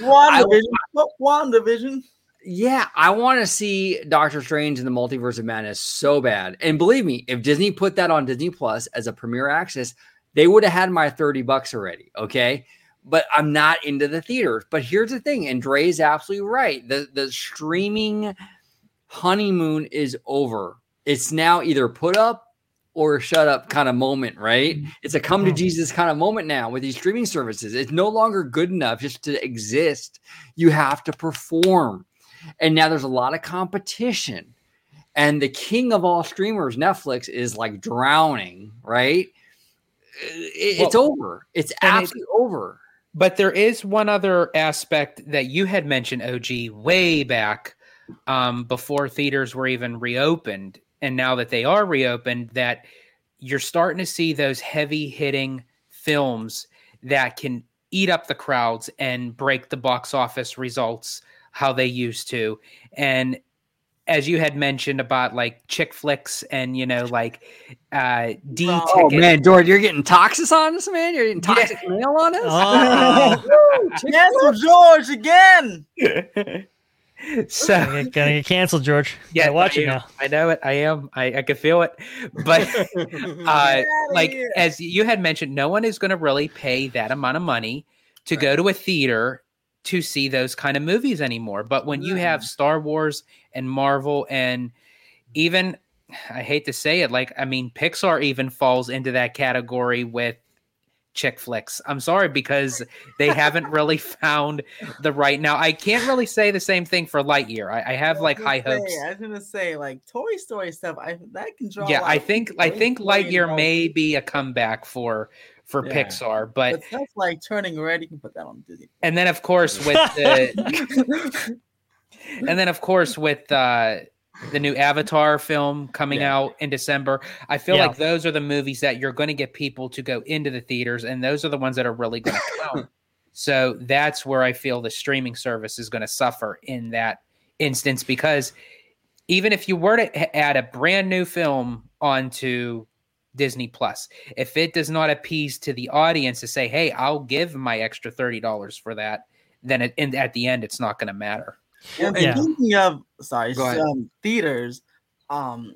WandaVision. What WandaVision? Yeah, I want to see Doctor Strange in the Multiverse of Madness so bad. And believe me, if Disney put that on Disney Plus as a premiere access, they would have had my 30 bucks already. Okay. But I'm not into the theaters. But here's the thing, and Dre is absolutely right. The the streaming honeymoon is over. It's now either put up or shut up kind of moment, right? It's a come to Mhm. Jesus kind of moment now with these streaming services. It's no longer good enough just to exist. You have to perform. And now there's a lot of competition. And the king of all streamers, Netflix, is like drowning, right? It- it's over. It's and it- absolutely over. But there is one other aspect that you had mentioned, OG, way back um, before theaters were even reopened. And now that they are reopened, that you're starting to see those heavy hitting films that can eat up the crowds and break the box office results how they used to. And as you had mentioned about like chick flicks and, you know, like uh, D Oh, Oh man, George, you're getting toxic on us, man. You're getting toxic mail on us. Oh, Cancel George again. so gonna get, gonna get canceled, George. Yeah, Yeah, watch I it now. I know it. I am. I, I can feel it. But uh, like here. as you had mentioned, no one is going to really pay that amount of money to go to a theater to see those kind of movies anymore. But when you have mm. Star Wars and Marvel and even I hate to say it, like I mean, Pixar even falls into that category with chick flicks. I'm sorry because they haven't really found the right. Now I can't really say the same thing for Lightyear. I, I have like I high was gonna hopes. say- I was gonna say like Toy Story stuff. I that can draw. yeah i think i think lightyear may be a comeback for for Yeah. pixar but But stuff like Turning Red, you can put that on Disney. and then of course with the and then of course with uh the new avatar film coming Yeah. out in december i feel Yeah. like those are the movies that you're going to get people to go into the theaters and those are the ones that are really going to count so that's where i feel the streaming service is going to suffer in that instance because even if you were to add a brand new film onto Disney Plus, if it does not appease to the audience to say, "Hey, I'll give my extra thirty dollars for that," then it, in, at the end, it's not going to matter. And Yeah. speaking of sorry, Go ahead. um, theaters, um,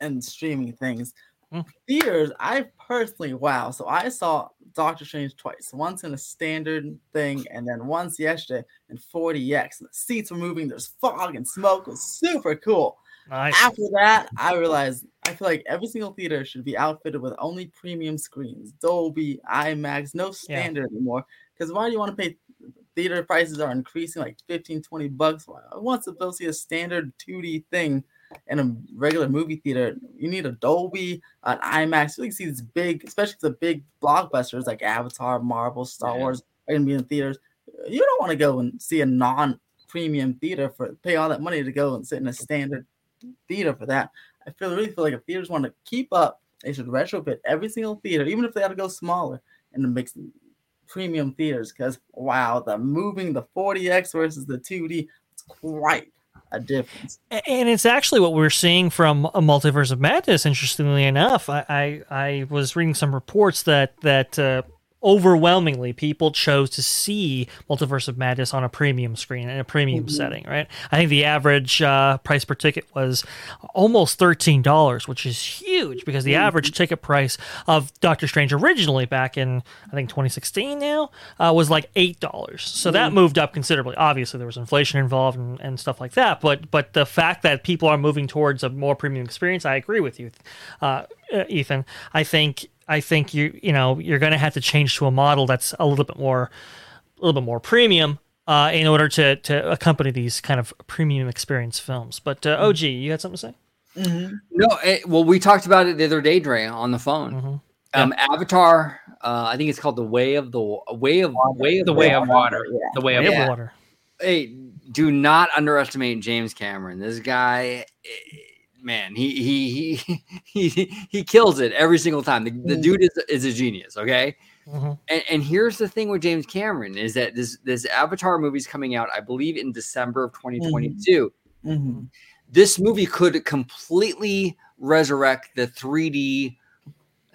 and streaming things, Hmm. theaters. I personally, wow. So I saw Doctor Strange twice. Once in a standard thing, and then once yesterday in 4DX. And the seats were moving. There's fog and smoke. It was super cool. Nice. After that, I realized I feel like every single theater should be outfitted with only premium screens, Dolby, IMAX, no standard anymore. Because why do you want to pay? Theater prices are increasing like 15, 20 bucks. Why- I want to go see a standard 2D thing in a regular movie theater. You need a Dolby, an IMAX. You can see these big, especially the big blockbusters like Avatar, Marvel, Star Yeah. Wars are going to be in theaters. You don't want to go and see a non premium theater for pay all that money to go and sit in a standard theater for that. I feel really feel like if theaters want to keep up, they should retrofit every single theater, even if they had to go smaller and make premium theaters. Because wow, the moving the 4DX versus the 2D, it's quite a difference. And it's actually what we're seeing from a multiverse of madness. Interestingly enough, I I, I was reading some reports that that uh, overwhelmingly people chose to see multiverse of madness on a premium screen in a premium setting. Right? I think the average uh, price per ticket was almost thirteen dollars, which is huge because the average ticket price of Doctor Strange originally back in I think 2016 now uh, was like eight dollars. So that moved up considerably. Obviously, there was inflation involved and, and stuff like that. But but the fact that people are moving towards a more premium experience, I agree with you, uh, uh, Ethan. I think I think you you know you're going to have to change to a model that's a little bit more a little bit more premium. Uh, in order to, to accompany these kind of premium experience films, but uh, OG, you had something to say? No, it, well, we talked about it the other day, Dre, on the phone. Mhm. Um, Avatar, uh, I think it's called the Way of the Way of Way of The way of water, Yeah. the way of Way of Yeah. water. Hey, do not underestimate James Cameron. This guy, eh, man, he he he he he kills it every single time. The, the dude is is a genius. Okay. Mhm. And, and here's the thing with James Cameron is that this this Avatar movie's coming out, I believe, in December of 2022. Mhm. This movie could completely resurrect the 3D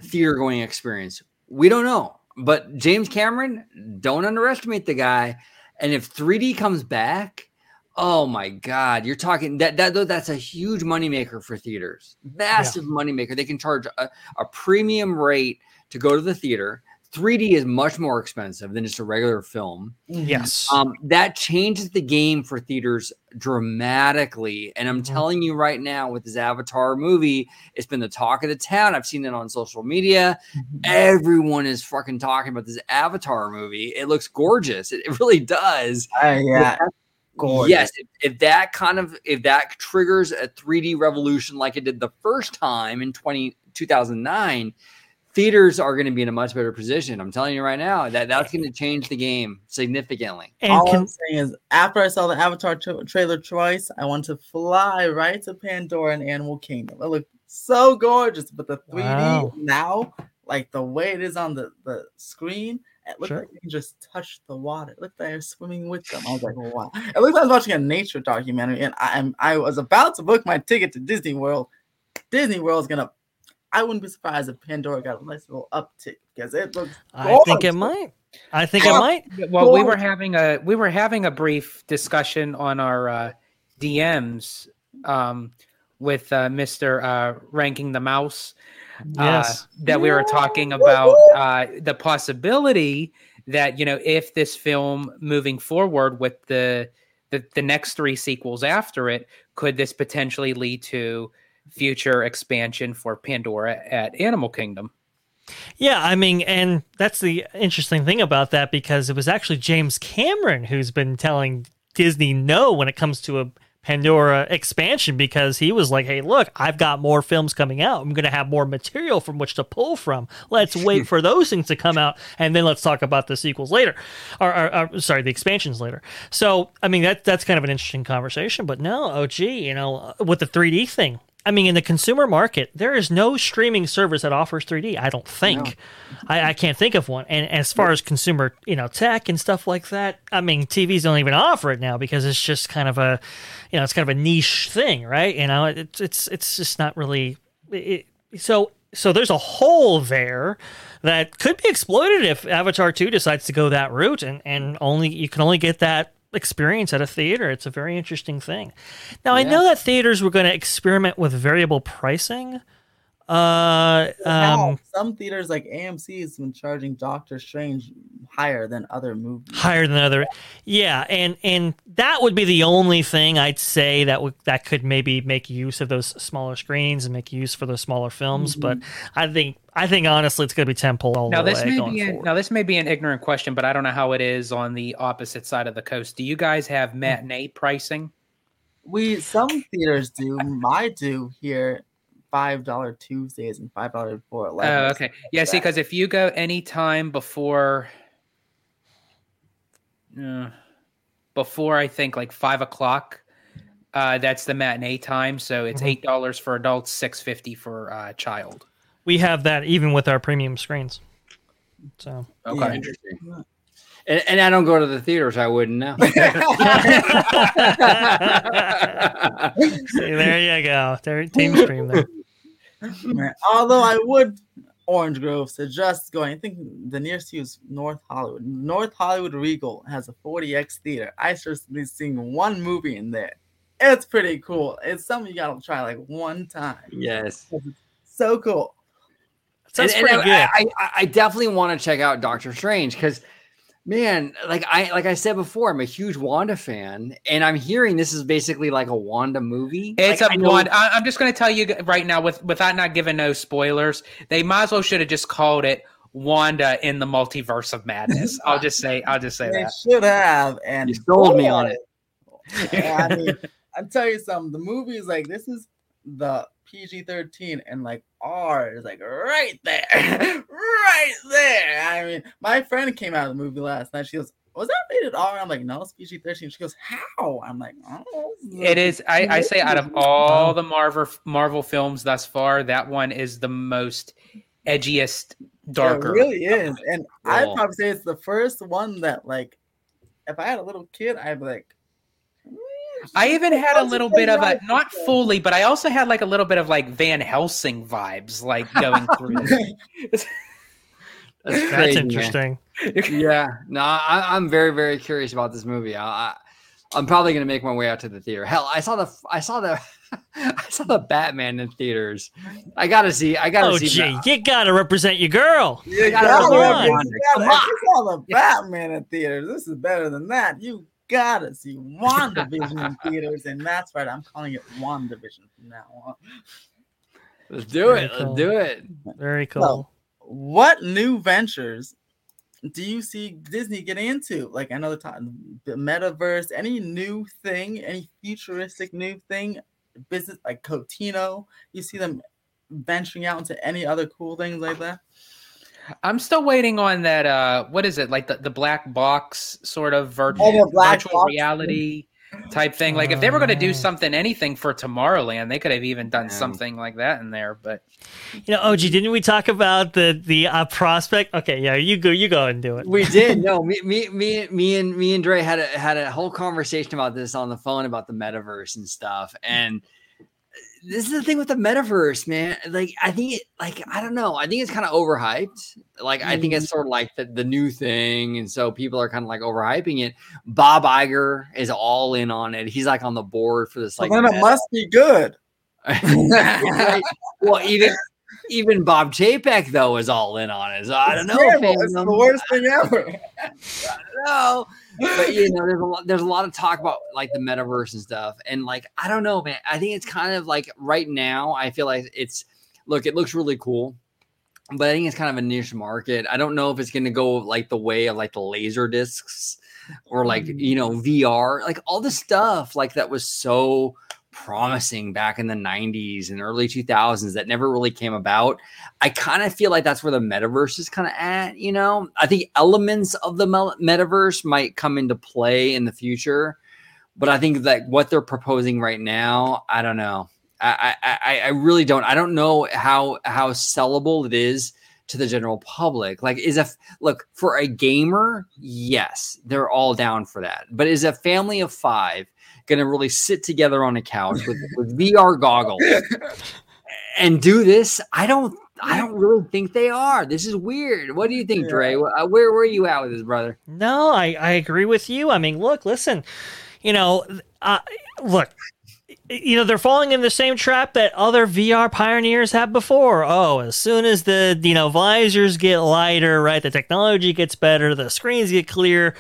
theater going experience. We don't know, but James Cameron, don't underestimate the guy. And if 3D comes back, oh my God, you're talking that that that's a huge moneymaker for theaters. Massive moneymaker. They can charge a, a premium rate to go to the theater. 3D is much more expensive than just a regular film. Yes. Um, that changes the game for theaters dramatically. And I'm Mhm. telling you right now, with this Avatar movie, it's been the talk of the town. I've seen it on social media. Everyone is fucking talking about this Avatar movie. It looks gorgeous. It, it really does. Uh, yeah. Gorgeous. Yes, if, if that kind of if that triggers a 3D revolution like it did the first time in 20, 2009, theaters are going to be in a much better position. I'm telling you right now that that's going to change the game significantly. and All can, I'm saying is, after I saw the Avatar tra- trailer twice, I want to fly right to Pandora and Animal Kingdom. It looked so gorgeous, but the 3D Wow. now, like the way it is on the, the screen, it looked Sure. like you can just touch the water. It looked like I was swimming with them. I was like, wow. It looked like I was watching a nature documentary, and I am I was about to book my ticket to Disney World. Disney World's gonna. I wouldn't be surprised if Pandora got a nice little uptick because it looks. I think it might. I think it might. Well, we were having a we were having a brief discussion on our uh, DMs um, with uh, Mister uh, Ranking the Mouse. Uh, Yes. that we were talking about uh, the possibility that you know if this film moving forward with the, the the next three sequels after it could this potentially lead to future expansion for Pandora at Animal Kingdom. Yeah, I mean, and that's the interesting thing about that because it was actually James Cameron who's been telling Disney no when it comes to a Pandora expansion because he was like, "Hey, look, I've got more films coming out. I'm going to have more material from which to pull from. Let's wait for those things to come out, and then let's talk about the sequels later, or, or, or sorry, the expansions later." So, I mean, that that's kind of an interesting conversation. But no, oh gee, you know, with the 3D thing, I mean, in the consumer market, there is no streaming service that offers 3D. I don't think. I, I can't think of one. And as far as consumer, you know, tech and stuff like that, I mean, TVs don't even offer it now because it's just kind of a, you know, it's kind of a niche thing, right? You know, it's it's it's just not really. It, so so there's a hole there that could be exploited if Avatar 2 decides to go that route, and and only you can only get that experience at a theater. It's a very interesting thing. Now I know that theaters were going to experiment with variable pricing. Uh, um, some theaters like AMC has been charging Doctor Strange higher than other movies. higher than other, yeah, and and that would be the only thing I'd say that would that could maybe make use of those smaller screens and make use for those smaller films. But I think I think honestly, it's going to be temple all Now the this way may going be an, now this may be an ignorant question, but I don't know how it is on the opposite side of the coast. Do you guys have matinee pricing? We some theaters do. I do here. Five dollar Tuesdays and five dollar for eleven. Oh, okay. Yeah, see, because if you go any time before, uh, before I think like five o'clock, uh, that's the matinee time. So it's Mhm. eight dollars for adults, six fifty for uh, child. we have that even with our premium screens. So Yeah. Interesting. And, and I don't go to the theaters. I wouldn't know. see, there you go. There, team stream there. Although I would Orangegrove suggest going. I think the nearest to you is North Hollywood. North Hollywood Regal has a 4DX theater. I certainly seen one movie in there. It's pretty cool. It's something you gotta try like one time. yes. So cool. Sounds And- and pretty good. I, I, I definitely want to check out Doctor Strange because, man, like I like I said before, I'm a huge Wanda fan, and I'm hearing this is basically like a Wanda movie. It's Like, a I know- one. I, I'm just going to tell you right now, with without not giving no spoilers, they might as well should have just called it Wanda in the Multiverse of Madness. I'll just say, I'll just say They that. should have. And You sold me on it. Yeah, I mean, I'll tell you something. The movie is like this is the PG 13 and like R is like right there. right there. I mean, my friend came out of the movie last night. She goes, Was that rated R? I'm like, No, it's PG 13. She goes, How? I'm like, Oh, It is. I, I say out of all the Marvel Marvel films thus far, that one is the most edgiest, darker. It really is. And I'd probably say it's the first one that, like, if I had a little kid, I'd be like, "Mm, I even had a little bit of a not fully, but I also had like a little bit of like Van Helsing vibes, like going through. this. That's, That's interesting. Yeah, no, I, I'm very, very curious about this movie. I, I, I'm probably gonna make my way out to the theater. Hell, I saw the, I saw the, I saw the Batman in theaters. I gotta see. I gotta Oh, see. gee, Bat- you gotta represent your girl. You gotta gotta, come have- on. you Come gotta- on. you saw the Batman in theaters. This is better than that. You gotta see WandaVision in theaters, and that's right. I'm calling it WandaVision from now on. Let's do it. Cool. Let's do it. Very cool. What new ventures do you see Disney getting into? Like another time, the metaverse, any new thing, any futuristic new thing, business like Cotino. You see them venturing out into any other cool things like that? I'm still waiting on that. Uh, what is it like the, the black box sort of vir- Oh, virtual box. reality type thing? Like if they were going to do Oh. something, anything for Tomorrowland, they could have even done Yeah. something like that in there. But You know, OG, didn't we talk about the the uh, prospect? Okay, yeah, you go, you go and do it. We did. No, me, me, me, me, and me and Dre had a had a whole conversation about this on the phone about the metaverse and stuff. And this is the thing with the metaverse, man. Like, I think it, like, I don't know. I think it's kind of overhyped. Like, I think it's mm-hmm. sort of like the, the new thing, and so people are kind of like overhyping it. Bob Iger is all in on it. He's like on the board for this. Like, well, then it meta- must be good. Right? well, even even Bob Chapek though is all in on it. So I don't know. Terrible. It's the worst thing ever. I don't know. But you know, there's a lot there's a lot of talk about like the metaverse and stuff. And like, I don't know, man. I think it's kind of like right now, I feel like it's look, it looks really cool. But I think it's kind of a niche market. I don't know if it's gonna go like the way of like the laser discs or like mm. you know, VR, like all the stuff like that was so promising back in the 90s and early 2000s that never really came about. I kind of feel like that's where the metaverse is kind of at, you know. I think elements of the metaverse might come into play in the future, but I think that what they're proposing right now, I don't know. I I, I- really don't. I don't know how how sellable it is to the general public. Like, is a look for a gamer? Yes, they're all down for that. But is a family of five going to really sit together on a couch with, with VR goggles and do this? I don't. I don't really think they are. This is weird. What do you think, Dre? Uh, Where were you at with this, brother? No, I, I agree with you. I mean, look, listen, you know, uh, look, you know, they're falling in the same trap that other VR pioneers have before. Oh, as soon as the, you know, visors get lighter, right, the technology gets better, the screens get clear,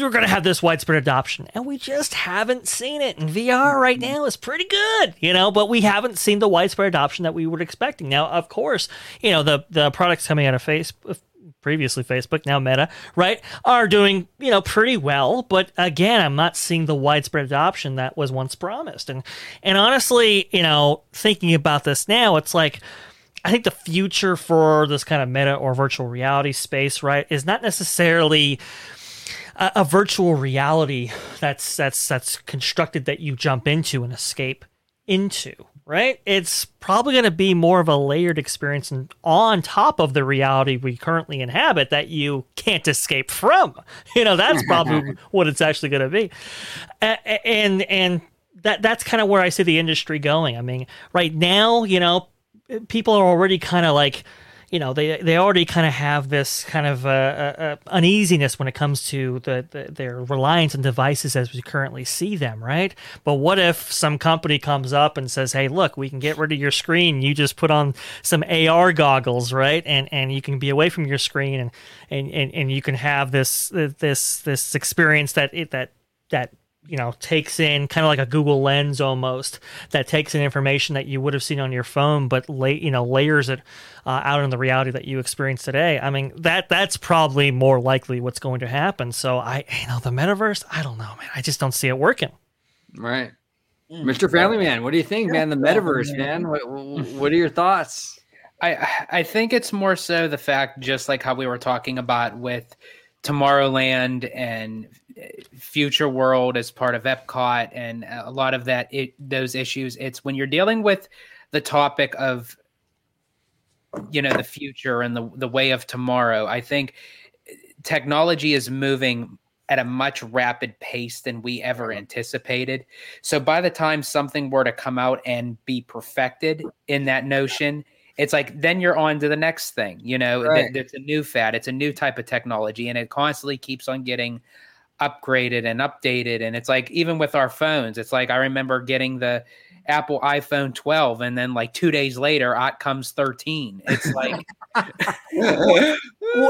we're going to have this widespread adoption. And we just haven't seen it. And VR right now is pretty good, you know, but we haven't seen the widespread adoption that we were expecting. Now, of course, you know, the, the products coming out of Facebook, previously Facebook, now Meta, right, are doing, you know, pretty well. But again, I'm not seeing the widespread adoption that was once promised. And, and honestly, you know, thinking about this now, it's like, I think the future for this kind of meta or virtual reality space, right, is not necessarily a, a virtual reality that's that's that's constructed that you jump into and escape into right? It's probably going to be more of a layered experience and on top of the reality we currently inhabit that you can't escape from. You know that's probably what it's actually going to be and and that that's kind of where i see the industry going. I mean right now you know people are already kind of like you know they they already kind of have this kind of uh, uh, uh, uneasiness when it comes to the, the their reliance on devices as we currently see them right? But what if some company comes up and says hey look we can get rid of your screen. You just put on some AR goggles right? And and you can be away from your screen and and and, and you can have this this this experience that it that that you know takes in kind of like a Google Lens almost that takes in information that you would have seen on your phone, but lay you know layers it uh, out in the reality that you experience today. I mean that that's probably more likely what's going to happen. So I you know the metaverse, I don't know, man. I just don't see it working. Right, Mm. Mr. Family Man. What do you think, man? The metaverse, man. What what are your thoughts? I I think it's more so the fact, just like how we were talking about with Tomorrowland and Future World as part of Epcot, and uh, a lot of that it, those issues. It's when you're dealing with the topic of you know the future and the the way of tomorrow. I think uh, technology is moving at a much rapid pace than we ever anticipated. So by the time something were to come out and be perfected in that notion, it's like then you're on to the next thing. You know, Right. it's a new fad, it's a new type of technology, and it constantly keeps on getting upgraded and updated. And it's like even with our phones, it's like I remember getting the Apple iPhone 12, and then like two days later, out comes 13. It's like, well,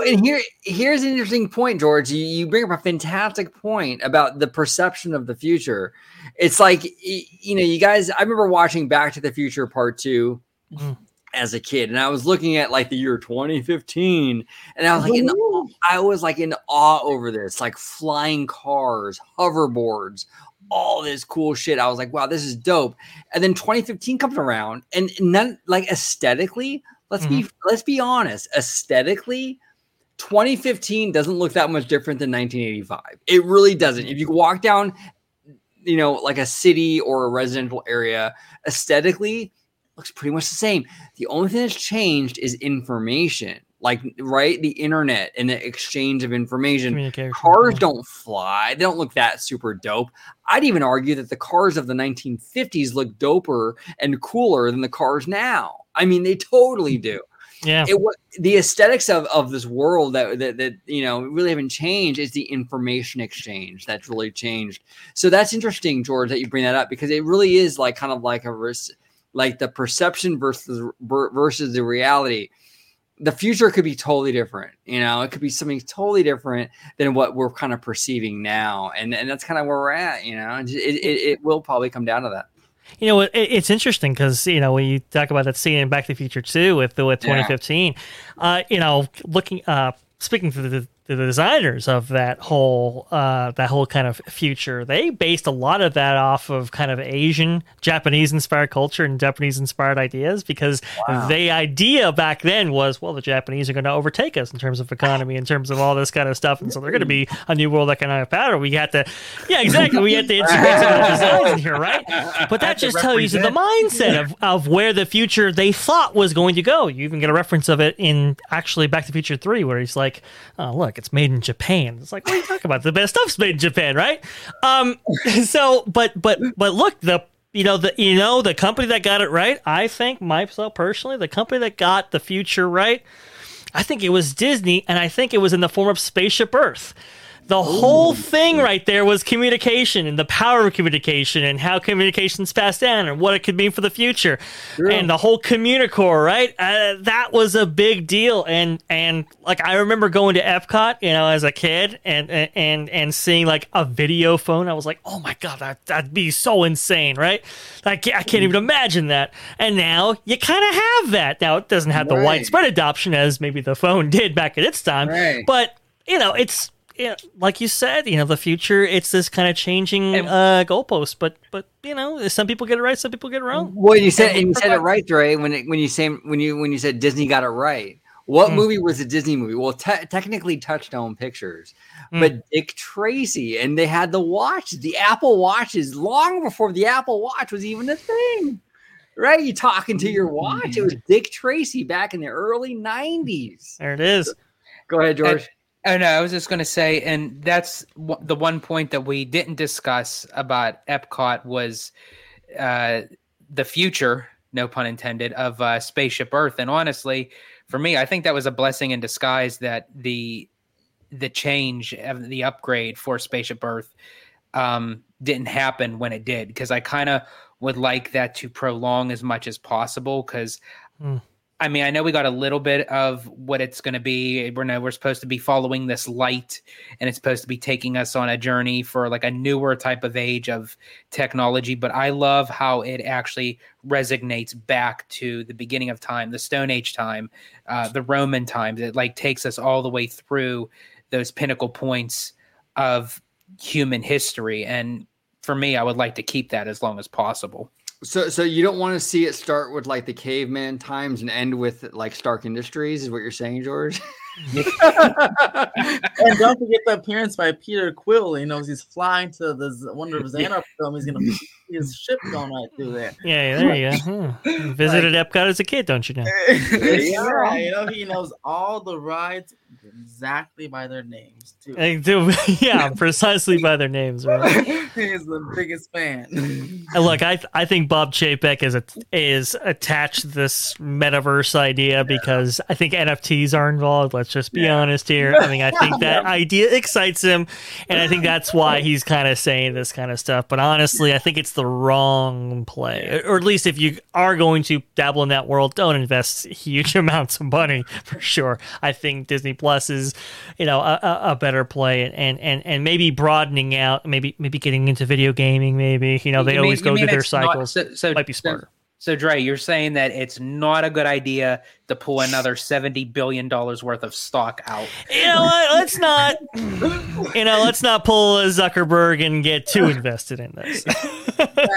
and here here's an interesting point, George. You, you bring up a fantastic point about the perception of the future. It's like you know, you guys. I remember watching Back to the Future Part Two Mhm. As a kid, and I was looking at like the year 2015, and I was like, in, I was like in awe over this, like flying cars, hoverboards. All this cool shit. I was like, wow, this is dope. And then 2015 comes around, and none like aesthetically, let's be mm-hmm. let's be honest, aesthetically, 2015 doesn't look that much different than 1985. It really doesn't. If you walk down, you know, like a city or a residential area, aesthetically looks pretty much the same. The only thing that's changed is information, like right, the internet and the exchange of information. Cars yeah. don't fly. They don't look that super dope. I'd even argue that the cars of the 1950s look doper and cooler than the cars now. I mean, they totally mm-hmm. do Yeah. it wa- the aesthetics of, of this world that, that that you know really haven't changed is the information exchange that's really changed so that's interesting george that you bring that up because it really is like kind of like a res- like the perception versus versus the reality the future could be totally different you know? It could be something totally different than what we're kind of perceiving now and and that's kind of where we're at you know? It, it, it will probably come down to that. You know, it, it's interesting because you know when you talk about that scene in Back to the Future Two with the with Yeah. 2015, uh, you know, looking uh, speaking to the, the designers of that whole uh, that whole kind of future, they based a lot of that off of kind of Asian, Japanese inspired culture and Japanese inspired ideas because the idea back then was, well, the Japanese are going to overtake us in terms of economy, in terms of all this kind of stuff, and so they're going to be a new world economic power. We had to, yeah, exactly, we had to integrate some of the designs in here, right? But that just tells you the mindset of, of where the future they thought was going to go. You even get a reference of it in actually Back to the Future 3, where he's like, oh, look, it's made in Japan. It's like, what are you talking about? The best stuff's made in Japan, right? Um, so, but, but, but look, the, you know, the, you know, the company that got it right, I think myself personally, the company that got the future right, I think it was Disney, and I think it was in the form of Spaceship Earth. The whole thing right there was communication and the power of communication and how communication's passed down and what it could mean for the future. And the whole Communicore, right? Uh, that was a big deal. And and like I remember going to Epcot, you know, as a kid and and and seeing like a video phone. I was like, oh my god, that that'd be so insane, right? I can't, I can't even imagine that. And now you kind of have that. Now it doesn't have the widespread adoption as maybe the phone did back at its time, Right. but you know, it's you know, like you said, you know, the future. It's this kind of changing And- uh, goalpost. But but you know, some people get it right, some people get it wrong. Well, you said and you said it right, Dre. When it, when you say when you when you said Disney got it right. What Hmm. movie was a Disney movie? Well, te- technically Touchstone Pictures, Hmm. but Dick Tracy, and they had the watches, the Apple watches, long before the Apple Watch was even a thing. Right? You talking to your watch? It was Dick Tracy back in the early '90s. There it is. Go ahead, George. Oh no, I was just going to say, and that's w- the one point that we didn't discuss about Epcot was uh, the future, no pun intended, of uh, Spaceship Earth. And honestly, for me, I think that was a blessing in disguise that the the change the upgrade for Spaceship Earth um, didn't happen when it did, because I kind of would like that to prolong as much as possible. Because Hmm. I mean, I know we got a little bit of what it's going to be. We're know we're supposed to be following this light, and it's supposed to be taking us on a journey for like a newer type of age of technology. But I love how it actually resonates back to the beginning of time, the Stone Age time, uh, the Roman times. It like takes us all the way through those pinnacle points of human history. And for me, I would like to keep that as long as possible. So, so you don't want to see it start with like the caveman times and end with like Stark Industries, is what you're saying, George? And don't forget the appearance by Peter Quill. You know, he's flying to the Wonder of Xandar film. He's gonna see his ship going right through there. Yeah, there you go. Hmm. Visited Epcot as a kid, don't you know? yeah, you know, he knows all the rides exactly by their names too. They yeah, precisely by their names, right? He's the biggest fan. And look, I I think Bob Chapek is a, is attached to this metaverse idea because I think NFTs are involved. Let's Let's just be honest here. I mean, I think that idea excites him, and I think that's why he's kind of saying this kind of stuff. But honestly, I think it's the wrong play, or at least if you are going to dabble in that world, don't invest huge amounts of money for sure. I think Disney Plus is, you know, a, a- better play, and and and maybe broadening out, maybe maybe getting into video gaming. Maybe you know they You always you go mean through their it's not- cycles. so, so Might be smarter. So, Dre, you're saying that it's not a good idea to pull another seventy billion dollars worth of stock out. you know what? Let's not, you know, let's not pull a Zuckerberg and get too invested in this.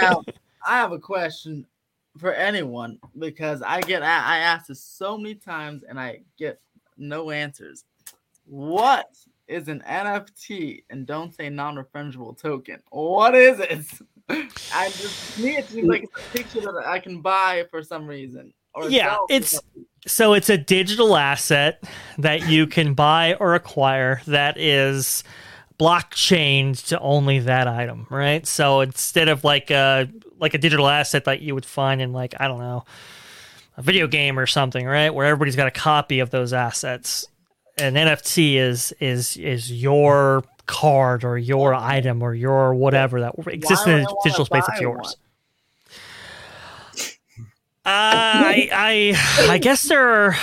now, I have a question for anyone because I get I ask this so many times and I get no answers. What is an NFT? And don't say non-refundable token. What is it? I just to me it seems like it's a picture that I can buy for some reason. Or Yeah, it's- so it's a digital asset that you can buy or acquire that is blockchained to only that item, right? So instead of like a like a digital asset that you would find in like I don't know a video game or something, right, where everybody's got a copy of those assets. An NFT is is is your card or your item or your whatever that exists in a wanna digital space of yours. one? I I I guess there are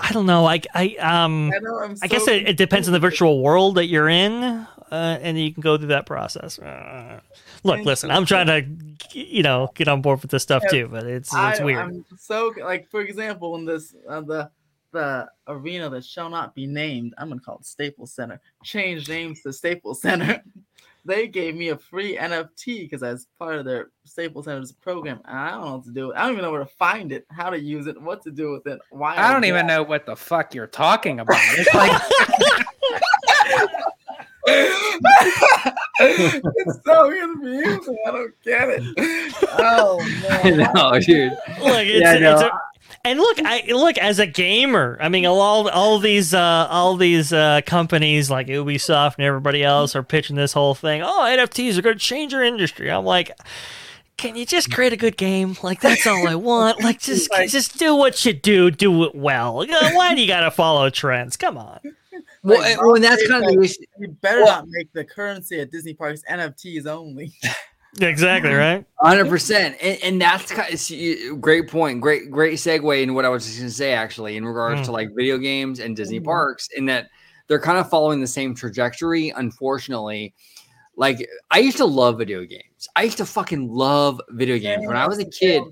I don't know I I um I know I'm I guess it, it depends on the virtual world that you're in, uh, and you can go through that process. Uh, look, listen, I'm trying to, you know, get on board with this stuff too, but it's it's weird. I'm so like, for example, in this uh, the the arena that shall not be named, I'm gonna call it Staples Center. Changed names to Staples Center. they gave me a free NFT because I was part of their Staples Center's program, and I don't know what to do. it. I don't even know where to find it, how to use it, what to do with it. Why? I don't even that. know what the fuck you're talking about. It's like it's so confusing. I don't get it. Oh I man. know, dude. Look, it's, Yeah, no, it's a, and look, I look as a gamer. I mean, all all these uh, all these uh, companies like Ubisoft and everybody else are pitching this whole thing. Oh, NFTs are going to change your industry. I'm like. Can you just create a good game? Like that's all I want. Like just just do what you do, do it well. Why do you gotta follow trends? Come on. Well, Like, well, and that's kind of the issue. You better Well- not make the currency at Disney parks NFTs only. Exactly right. Hundred percent, and and that's kind of, great point. Great, great segue into what I was just going to say actually in regards Mm. to like video games and Disney Mhm. parks, in that they're kind of following the same trajectory. Unfortunately, like I used to love video games. I used to fucking love video games when I was a kid.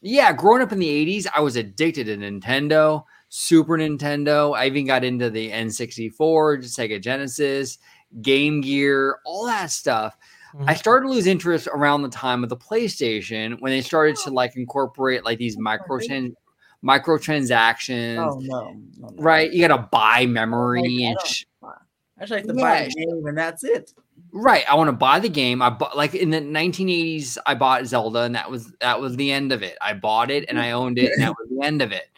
Yeah, growing up in the 80s, I was addicted to Nintendo, Super Nintendo. I even got into the N64, Sega Genesis, Game Gear, all that stuff. I Mhm. started to lose interest around the time of the PlayStation when they started to like incorporate like these micro microtransactions. Oh no, no, no. Right, you got to buy memory I and sh- I just like to buy Yeah. a game and that's it. right. I want to buy the game. I bought like in the 1980s. I bought Zelda, and that was that was the end of it. I bought it and I owned it, and that was the end of it.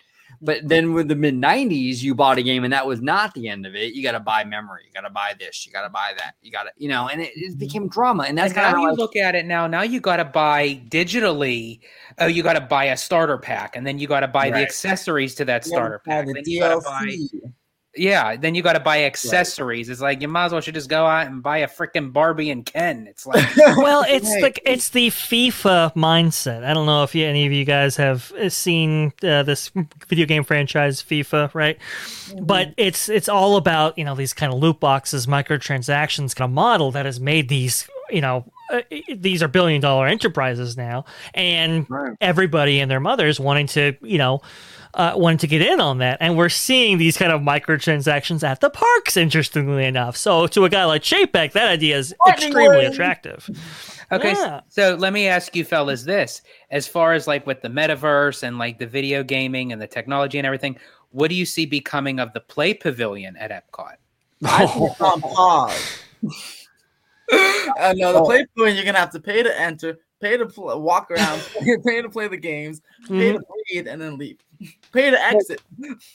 But then with the mid 90s, you bought a game, and that was not the end of it. You got to buy memory. You got to buy this. You got to buy that. You got to, you know, and it, it became drama. And that's and kind of how you I look at it now. Now you got to buy digitally. Oh, you got to buy a starter pack, and then you got to buy the accessories to that starter pack. the you got to buy, DLC. Yeah. Then you got to buy accessories. It's like you might as well should just go out and buy a freaking Barbie and Ken. It's like well, it's Right. the it's the FIFA mindset. I don't know if you, any of you guys have uh, seen uh, this video game franchise FIFA, right? But it's it's all about you know these kind of loot boxes, microtransactions, kind of model that has made these you know uh, these are billion dollar enterprises now, and Right. everybody and their mothers wanting to you know. Uh, wanting to get in on that, and we're seeing these kind of microtransactions at the parks. Interestingly enough, so to a guy like Chapek, that idea is Lightning extremely attractive. Okay, Yeah. so let me ask you fellas this. As far as like with the metaverse and like the video gaming and the technology and everything, what do you see becoming of the play pavilion at Epcot? I think it's on pause. uh, no, the play pavilion you're gonna have to pay to enter, pay to pl- walk around, pay to play the games, pay to breathe, and then leave. Pay to exit.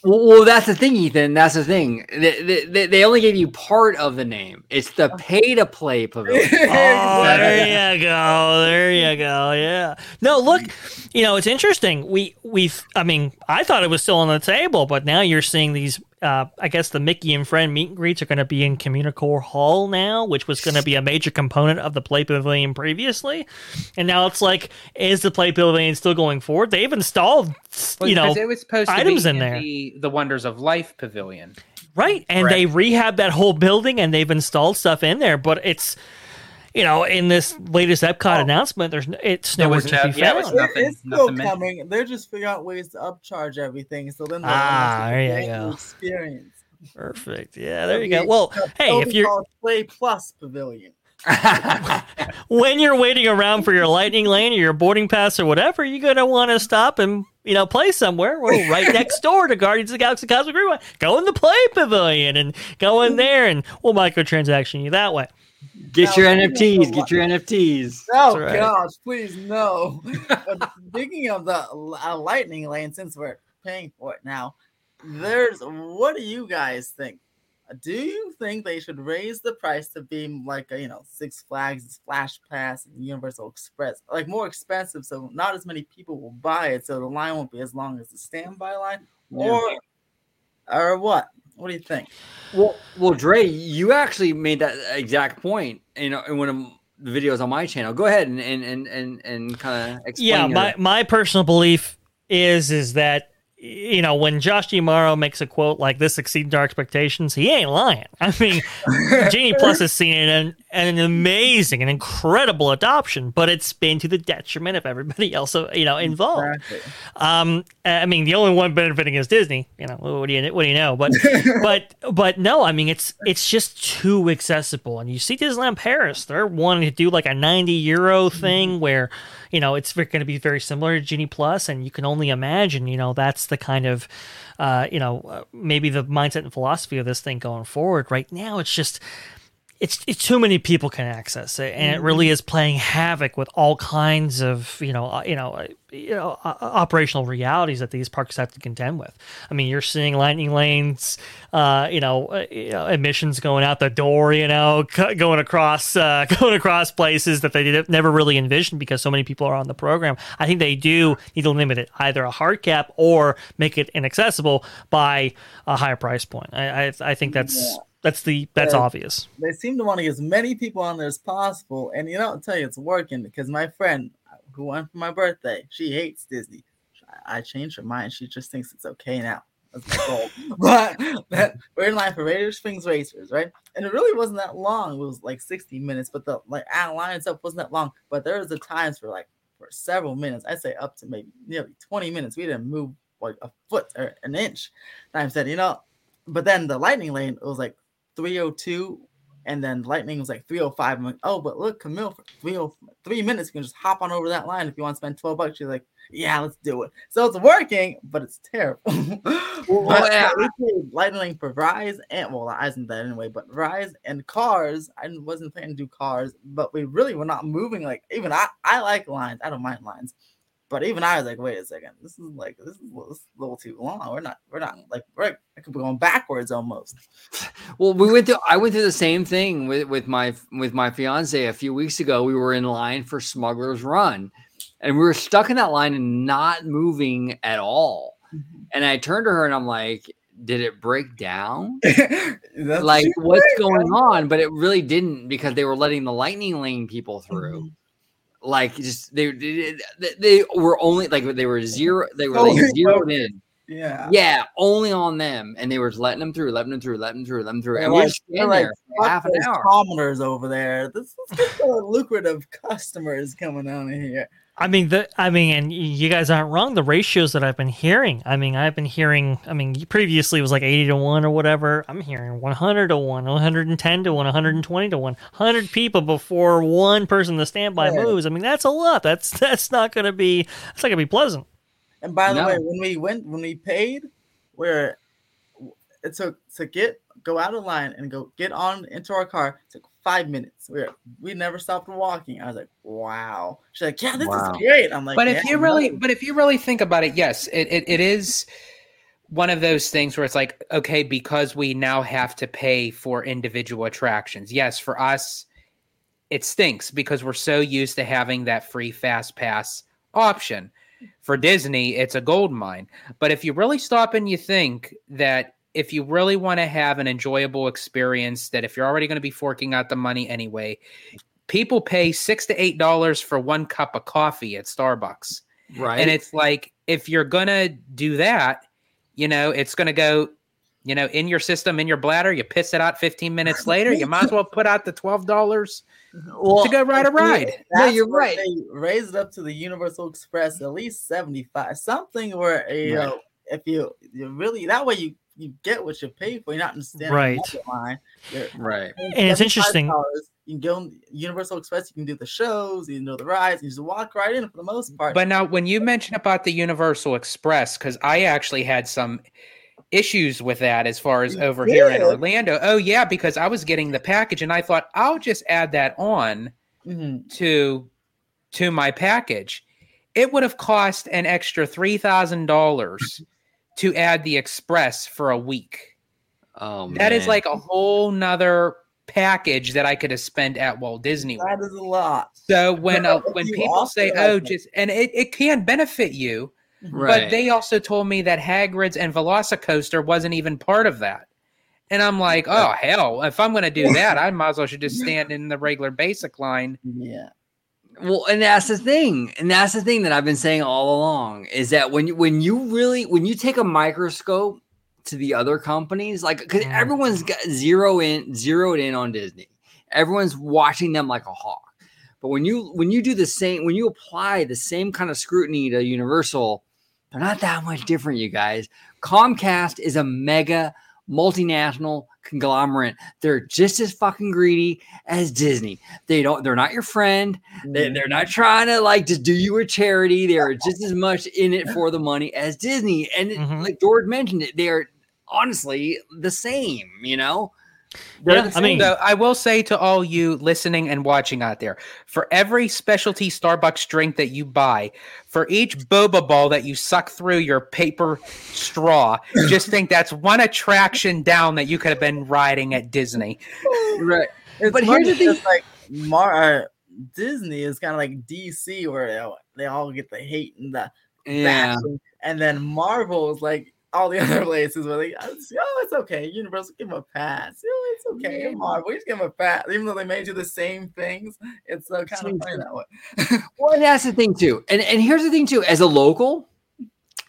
Well, well, that's the thing, Ethan. That's the thing. They, they, they only gave you part of the name. It's the pay to play pavilion. Oh, there you go. There you go. Yeah. No, look, you know, it's interesting. We we I mean, I thought it was still on the table, but now you're seeing these uh, I guess the Mickey and Friend meet and greets are going to be in Communicore Hall now, which was going to be a major component of the Play Pavilion previously. And now it's like, is the Play Pavilion still going forward? They've installed, Well, you know, it was supposed items to in be there. The, the Wonders of Life Pavilion. Right. And they rehab that whole building and they've installed stuff in there, but it's you know, in this latest Epcot announcement, there's n- it's There nowhere was to no- be yeah, found. It- nothing- it's still nothing meant- coming. They're just figuring out ways to upcharge everything. So then they'll Ah, there you go. Experience. Perfect. Yeah, there you go. Well, hey, if you're called Play Plus Pavilion. when you're waiting around for your lightning lane or your boarding pass or whatever, you're gonna want to stop and you know play somewhere. Well, right next door to Guardians of the Galaxy Cosmic Rewind. Go in the Play Pavilion and go in there, and we'll microtransaction you that way. Get your NFTs. Get your NFTs. Oh right. gosh, please no. but speaking of the uh, lightning lane, since we're paying for it now, there's what do you guys think? Do you think they should raise the price to be mm, like a, you know Six Flags, Splash Pass, and Universal Express, like more expensive, so not as many people will buy it, so the line won't be as long as the standby line, or or what? What do you think? Well, well, Dre, you actually made that exact point. You know, in one of the videos on my channel. Go ahead and and and and, and kind of explain. Yeah, your- my my personal belief is is that you know when Josh D'Amaro makes a quote like this exceeded our expectations, he ain't lying. I mean, Genie Plus has seen an, an amazing and incredible adoption, but it's been to the detriment of everybody else, you know, involved. Exactly. Um, I mean, the only one benefiting is Disney. You know, what do you what do you know? But but but no, I mean, it's it's just too accessible. And you see Disneyland Paris, they're wanting to do like a ninety euro thing where you know it's going to be very similar to Genie Plus, and you can only imagine, you know, that's the kind of uh, you know uh, maybe the mindset and philosophy of this thing going forward. Right now, it's just it's, it's too many people can access it, and it really is playing havoc with all kinds of you know uh, you know uh, you know uh, operational realities that these parks have to contend with. I mean, you're seeing lightning lanes, uh, you know, uh, emissions going out the door, you know, c- going across uh, going across places that they never really envisioned because so many people are on the program. I think they do need to limit it either a hard cap or make it inaccessible by a higher price point. I I, I think that's. Yeah. That's the that's obvious. they seem to want to get as many people on there as possible. And you know, I'll tell you, it's working because my friend who went for my birthday, she hates Disney. I changed her mind. She just thinks it's okay now. That's my goal. but we're in line for Radiator Springs Racers, right? And it really wasn't that long. It was like 60 minutes, but the like at line itself wasn't that long. But there was the times for like for several minutes. I'd say up to maybe nearly 20 minutes. We didn't move like a foot or an inch. And I said, you know, but then the lightning lane, it was like 302 and then lightning was like 305 i'm like oh but look camille for 303 minutes you can just hop on over that line if you want to spend 12 bucks. She's like yeah let's do it. So it's working but it's terrible. But yeah. we lightning for rise and well i isn't that anyway but rise and cars i wasn't planning to do cars but we really were not moving like even i i like lines i don't mind lines but even I was like, wait a second, this is like this is, a little- this is a little too long. We're not, we're not like we're I could be going backwards almost. Well, we went through. I went through the same thing with with my with my fiance a few weeks ago. We were in line for Smuggler's Run, and we were stuck in that line and not moving at all. Mm-hmm. And I turned to her and I'm like, "Did it break down? Like, what's going on?" But it really didn't because they were letting the lightning lane people through. Mm-hmm. Like, just they, they they were only like they were zero. They were like zeroed in. Yeah. Yeah, only on them, and they were just letting them through, letting them through, letting them through, letting them through, and we were like- just they're standing like, there for half an hour. commoners over there. This is lucrative customers coming down in here. I mean, the I mean, and you guys aren't wrong. The ratios that I've been hearing. I mean, I've been hearing. I mean, previously it was like eighty to one or whatever. I'm hearing one hundred to one, one hundred and ten to one, one hundred and twenty to one. Hundred people before one person the standby Yeah. moves. I mean, that's a lot. That's that's not going to be. That's not going to be pleasant. And by the No. way, when we went, when we paid, where it took to get go out of line and go get on into our car. It took five minutes. We were, we never stopped walking. I was like, wow. She's like, yeah, this Wow. is great. I'm like, but yeah, if you really no. but if you really think about it yes it, it, it is one of those things where it's like okay because we now have to pay for individual attractions yes for us it stinks because we're so used to having that free fast pass option for disney it's a gold mine but if you really stop and you think that if you really want to have an enjoyable experience that if you're already going to be forking out the money anyway people pay six to eight dollars for one cup of coffee at starbucks Right. and it's like if you're gonna do that you know it's gonna go you know in your system in your bladder you piss it out 15 minutes later you might as well put out the $12 well, to go ride a ride No, you're right. They raised it up to the Universal Express at least 75, something where you Right. know, if you you really that way you you get what you pay for. You're not in standing Right. line. You're right. paying And it's interesting- $75. You can go on Universal Express. You can do the shows. You know the rides. You just walk right in for the most part. but now when you mention about the universal express because i actually had some issues with that as far as You over here in orlando oh yeah because i was getting the package and i thought i'll just add that on Mhm. to to my package, it would have cost an extra three thousand dollars to add the express for a week. Oh, That is man. like a whole nother package that I could have spent at Walt Disney. World. that is a lot. So when No, uh, when people say, like "Oh, just," and it, it can benefit you, right. but they also told me that Hagrid's and Velocicoaster wasn't even part of that. And I'm like, oh hell! If I'm going to do that, I might as well should just stand in the regular basic line. Yeah. Well, and that's the thing, and that's the thing that I've been saying all along is that when you when you really when you take a microscope to the other companies, like because everyone's got zero in zeroed in on Disney, everyone's watching them like a hawk. But when you when you do the same, when you apply the same kind of scrutiny to Universal, they're not that much different, you guys. Comcast is a mega multinational conglomerate. They're just as fucking greedy as Disney. They don't. They're not your friend. They, they're not trying to like just do you a charity. They're just as much in it for the money as Disney. And Mhm. like George mentioned it, they're honestly the same. You know, Yeah, I mean- So I will say to all you listening and watching out there, for every specialty Starbucks drink that you buy, for each boba ball that you suck through your paper straw, just think that's one attraction down that you could have been riding at Disney. right. It's But here's the thing- like Mar uh, Disney is kind of like DC, where they all, they all get the hate and the Yeah. bashing, and then Marvel is like all the other places where they, oh, it's, oh, okay. Universal, give them a pass. Oh, it's okay. Marvel, just give them a pass. Even though they made you the same things, it's uh, kind Same of funny thing. that way. Well, and that's the thing too. And and here's the thing too. As a local,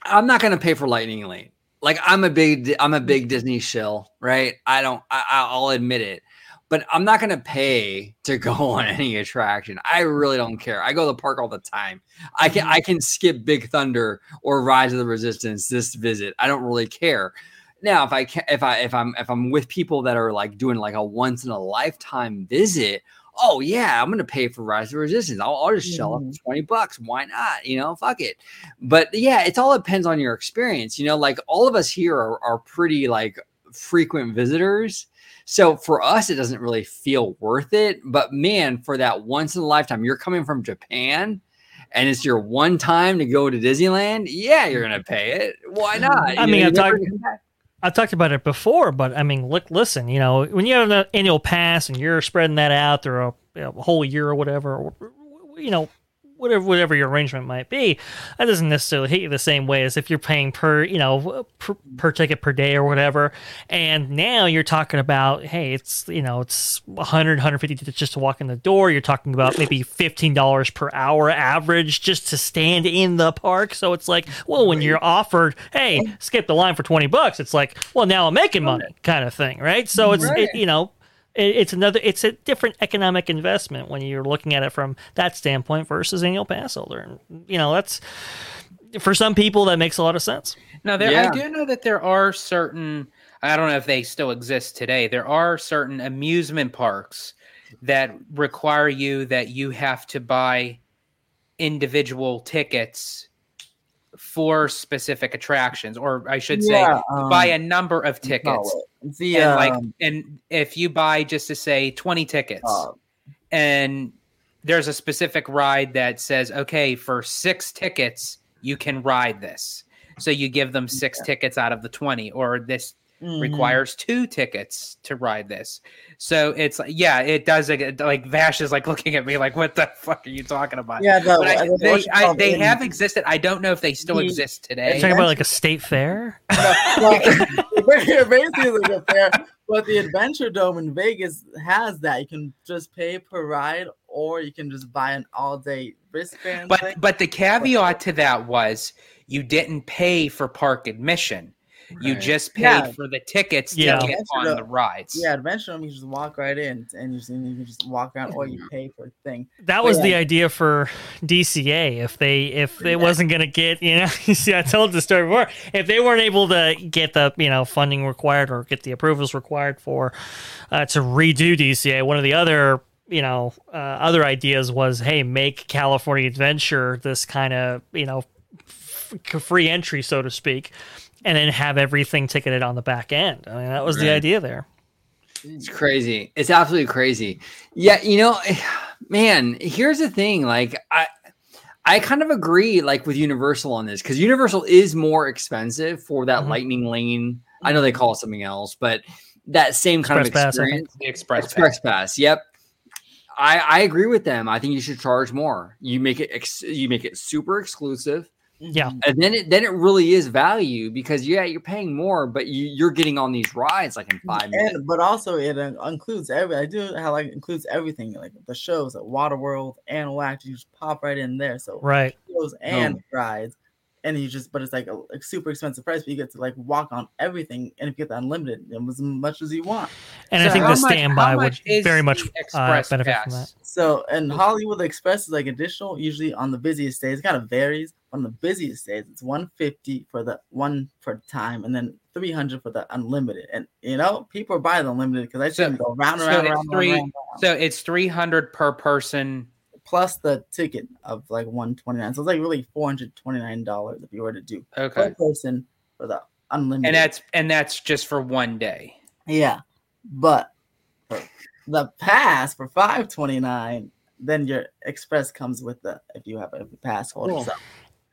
I'm not gonna pay for Lightning Lane. Like I'm a big I'm a big Disney shill, right? I don't. I, I'll admit it. But I'm not gonna pay to go on any attraction. I really don't care. I go to the park all the time. I can I can skip Big Thunder or Rise of the Resistance this visit. I don't really care. Now, if I can, if I if I'm if I'm with people that are like doing like a once in a lifetime visit, oh yeah, I'm gonna pay for Rise of the Resistance. I'll, I'll just shell up Mhm. 20 bucks. Why not? You know, fuck it. But yeah, it's all depends on your experience. You know, like all of us here are, are pretty like frequent visitors. So for us, it doesn't really feel worth it. But man, for that once in a lifetime, you're coming from Japan and it's your one time to go to Disneyland. Yeah, you're gonna pay it. Why not? I You mean, know, I'm talking. I've talked about it before, but I mean, look, listen, you know, when you have an annual pass and you're spreading that out through a, a whole year or whatever, or, you know, whatever whatever your arrangement might be, that doesn't necessarily hit you the same way as if you're paying per, you know, per, per ticket per day or whatever. And now you're talking about, hey, it's you know, it's 100, 150 to- just to walk in the door. You're talking about maybe fifteen dollars per hour average just to stand in the park. So it's like, well, when you're offered, hey, skip the line for twenty bucks, it's like, well, now I'm making money, kind of thing, right? So it's Right. it, you know. It- It's another. It's a different economic investment when you're looking at it from that standpoint versus annual pass holder, and you know that's for some people that makes a lot of sense. Now, there Yeah. I do know that there are certain. I don't know if they still exist today. There are certain amusement parks that require you that you have to buy individual tickets for specific attractions, or I should say, Yeah, buy um, a number of tickets. The and like, um, and if you buy just to say twenty tickets, uh, and there's a specific ride that says, okay, for six tickets, you can ride this. So you give them six tickets out of the 20, or this mhm. requires two tickets to ride this. So it's like, yeah, it does. Like, like Vash is like looking at me like, what the fuck are you talking about? Yeah, the, But I, the- they, I, they In- have existed. I don't know if they still The- exist today. You're talking about like a state fair. well, basically like a fair, but the Adventure Dome in Vegas has that. You can just pay per ride, or you can just buy an all-day wristband. But thing. but the caveat to that was you didn't pay for park admission. You just paid Yeah. for the tickets Yeah. to get on the rides. yeah, Adventure Dome, you just walk right in, and you, just, you can just walk around, or you pay for a thing. That was yeah. the idea for DCA. If they if it wasn't going to get you know, you see, I told the story before. If they weren't able to get the you know funding required or get the approvals required for uh, to redo DCA, one of the other you know uh, other ideas was, hey, make California Adventure this kind of you know f- free entry, so to speak. And then have everything ticketed on the back end. I mean, that was the idea there. It's crazy. It's absolutely crazy. Yeah, you know, man, here's the thing. Like I I kind of agree like with Universal on this because Universal is more expensive for that Mhm. lightning lane. I know they call it something else, but that same kind Express of Pass, experience. The Express, Express Pass. Yep. I, I agree with them. I think you should charge more. You make it ex- you make it super exclusive, Yeah. and then it then it really is value because yeah, you're paying more, but you, you're getting on these rides like in five minutes. And but also it uh, includes every. I do how like includes everything like the shows like Waterworld and Wax. You just pop right in there. So Right. shows Oh. and rides, and you just but it's like a, a super expensive price, but you get to like walk on everything, and if you get the unlimited, it was as much as you want. And So I think the much- standby how would much very much uh, Express benefit Pass? from that. So and Hollywood Express is like additional, usually on the busiest days. It kind of varies. On the busiest days, it's 150 for the one for time, and then 300 for the unlimited. And you know, people buy the unlimited because I So- shouldn't go round and so round, it's round, three- round, round. So it's three hundred per person. plus the ticket of like 129. So it's like really 429 dollars if you were to do okay. per person for the unlimited. and that's and that's just for one day. yeah, but for the pass for 529, then your express comes with the if you have a pass holder. Cool. So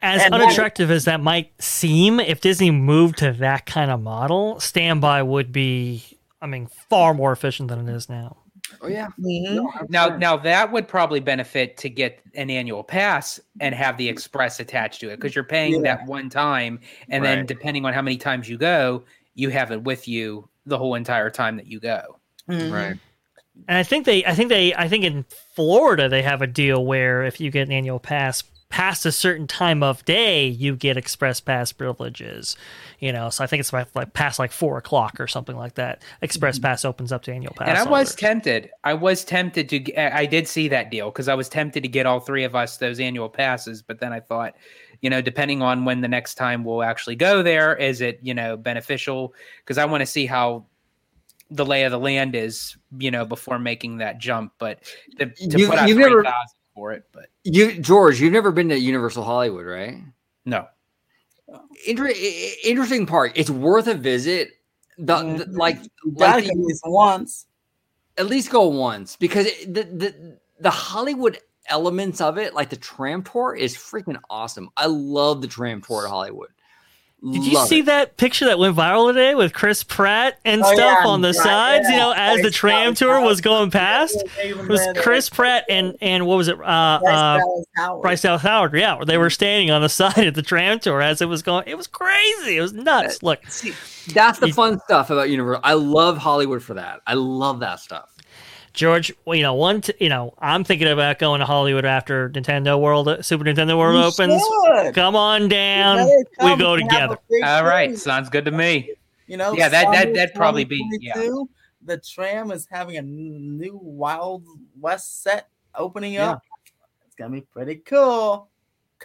As And then- unattractive as that might seem, if Disney moved to that kind of model, standby would be, I mean, far more efficient than it is now. Oh yeah. Mhm. Now, now that would probably benefit to get an annual pass and have the express attached to it because you're paying Yeah. that one time, and then depending on how many times you go, you have it with you the whole entire time that you go. Mhm. Right. And I think they, I think they, I think in Florida they have a deal where if you get an annual pass past a certain time of day, you get express pass privileges. You know, so I think it's like, like past like four o'clock or something like that. Express mm-hmm. pass opens up to annual pass. and I was holders. tempted. I was tempted to. I did see that deal because I was tempted to get all three of us those annual passes. But then I thought, you know, depending on when the next time we'll actually go there, is it you know beneficial? Because I want to see how the lay of the land is, you know, before making that jump. But to, to You've- put out you've three never- thousand for it, but You George, you've never been to Universal Hollywood, right? no. Inter- interesting part. It's worth a visit. The, the- Mhm. like, like the- at least once. at least go once because it, the, the the Hollywood elements of it, like the tram tour, is freaking awesome. I love the tram tour at Hollywood. Did you Love see it. that picture that went viral today with Chris Pratt and Oh, stuff yeah, on the right, sides? You know, as the tram tour was going past. It was Chris Pratt and and what was it? Uh, Bryce uh. Bryce Dallas Howard. Yeah, where they were standing on the side of the tram tour as it was going. It was crazy. It was nuts. Look, See, that's the fun stuff about Universal. I love Hollywood for that. I love that stuff. George. Well, you know, one. T- you know, I'm thinking about going to Hollywood after Nintendo World, uh, Super Nintendo World You opens. should. Come on down. Let it We go together. All right, thing. sounds good to me. You know, Yeah, that- that- that'd probably be- yeah. The tram is having a new Wild West set opening Yeah. up. It's gonna be pretty cool.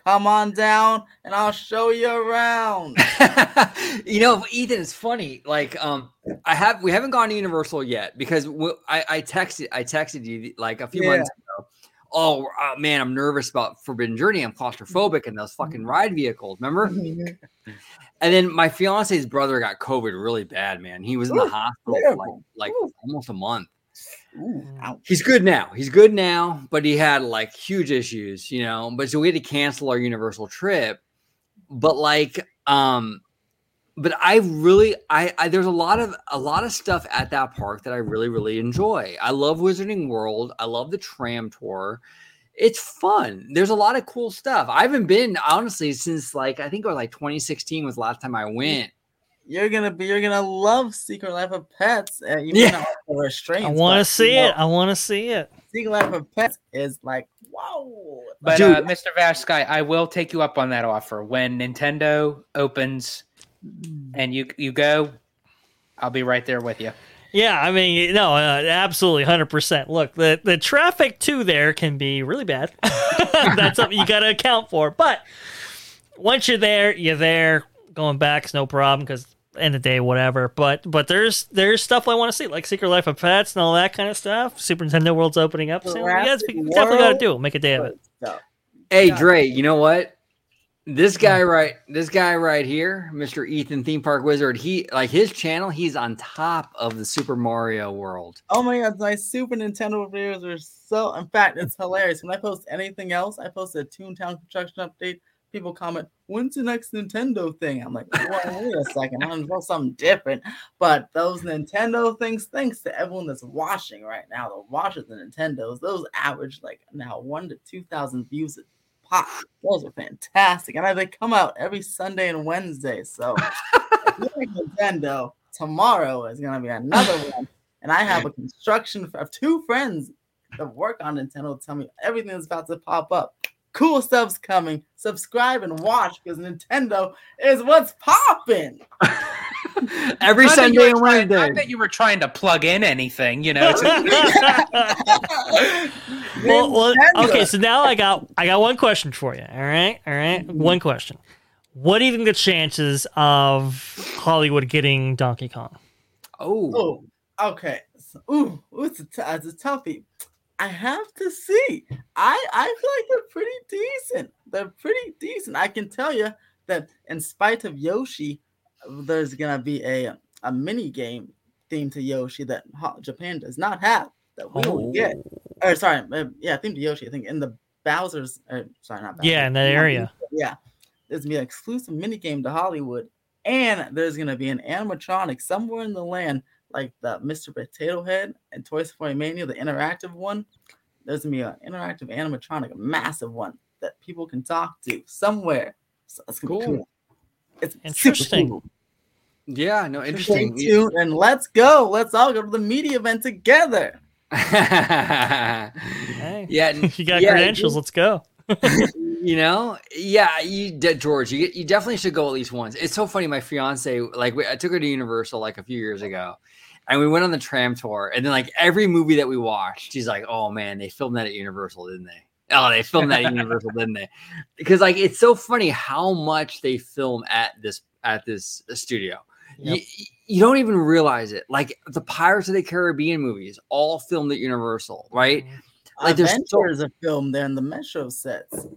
Come on down, and I'll show you around. you know, Ethan, it's funny. Like, um, I have we haven't gone to Universal yet because w- I, I texted I texted you like a few Yeah. months ago. oh uh, man, I'm nervous about Forbidden Journey. I'm claustrophobic in those fucking ride vehicles. Remember? And then my fiance's brother got COVID really bad, man. He was in the Ooh, hospital for like, like Ooh. almost a month. Ooh. He's good now. He's good now, but he had like huge issues, you know. But so we had to cancel our Universal trip. But like, um, but I really, I, I there's a lot of a lot of stuff at that park that I really, really enjoy. I love Wizarding World. I love the tram tour. It's fun. There's a lot of cool stuff. I haven't been honestly since like I think it was like 2016 was the last time I went. You're gonna be. You're gonna love Secret Life of Pets. Uh, you Yeah. may not like restraints. I want to see you know, it. I want to see it. Secret Life of Pets is like whoa. But Dude. uh, Mr. Vashkai, I will take you up on that offer when Nintendo opens and you you go. I'll be right there with you. Yeah, I mean, no, uh, absolutely, hundred percent. Look, the the traffic to there can be really bad. That's something you got to account for. But once you're there, you're there. Going back's no problem because end of the day, whatever. But but there's there's stuff I want to see, like Secret Life of Pets and all that kind of stuff. Super Nintendo World's opening up soon. You guys Jurassic we definitely got to do it. Make a day of it. So, Hey Yeah. Dre, you know what? This hmm. guy right, this guy right here, Mr. Ethan Theme Park Wizard, he like his channel, he's on top of the Super Mario world. oh my god, my Super Nintendo videos are so. In fact, it's hilarious. When I post anything else, I post a Toontown construction update. People comment, "When's the next Nintendo thing?" I'm like, well, "Wait a second, I'm gonna something different." But those Nintendo things, thanks to everyone that's watching right now, that watches the Nintendos, those average like now one to two thousand views a pop. Those are fantastic, and I, they come out every Sunday and Wednesday. So, if you like Nintendo, tomorrow is gonna be another one. And I have a construction of two friends that work on Nintendo tell me everything that's about to pop up. Cool stuff's coming. Subscribe and watch because Nintendo is what's popping. Every Not that you Sunday were and trying- Wednesday. Not that you were trying to plug in anything, you know. It's well, well, okay, so now I got I got one question for you. All right, all right, mm-hmm. one question. What do you think the chances of Hollywood getting Donkey Kong? Oh, Oh, okay. So, ooh, ooh, it's a, t- it's a toughie. I have to see. I I feel like they're pretty decent. They're pretty decent. I can tell you that in spite of Yoshi, there's gonna be a a mini game theme to Yoshi that Japan does not have that we will get. Or sorry, uh, yeah, themed to Yoshi. I think in the Bowser's. Uh, sorry, not Bowser. Yeah, in that area. Yeah, there's gonna be an exclusive mini game to Hollywood, and there's gonna be an animatronic somewhere in the land, like the Mr. Potato Head and Toy Story Mania, the interactive one. There's gonna be an interactive animatronic, a massive one that people can talk to somewhere. So it's gonna be Cool. cool. It's Interesting. cool. yeah, no, Stay interesting. tuned and let's go. Let's all go to the media event together. Hey, yeah, you got yeah, credentials. Let's go. you know? Yeah you george you, you definitely should go at least once. It's so funny my fiance like we, i took her to universal like a few years ago and we went on the tram tour and then like every movie that we watched she's like oh man they filmed that at universal didn't they? Oh they filmed that at universal didn't they? Because like it's so funny how much they film at this at this studio. Yep. you, you don't even realize it. Like the pirates of the caribbean movies all filmed at universal right? Mm-hmm. Like, there's so- are filmed there in the Metro sets.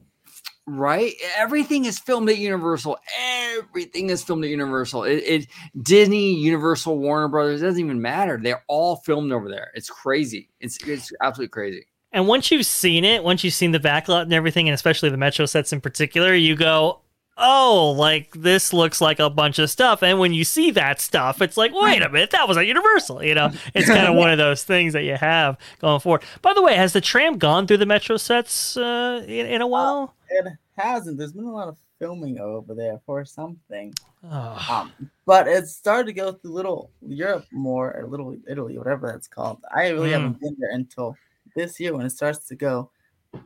Right? Everything is filmed at Universal. Everything is filmed at Universal. It, it Disney, Universal, Warner Brothers it doesn't even matter. They're all filmed over there. It's crazy. It's it's absolutely crazy. And once you've seen it, once you've seen the backlot and everything, and especially the Metro sets in particular, you go, "Oh, like this looks like a bunch of stuff." And when you see that stuff, it's like, "Wait a minute, that was at Universal." You know, it's kind of one of those things that you have going forward. By the way, has the tram gone through the Metro sets uh, in, in a while? It hasn't. There's been a lot of filming over there for something. Oh, Um, but it's started to go through little Europe more, or little Italy, whatever that's called. I really Mm. haven't been there until this year when it starts to go.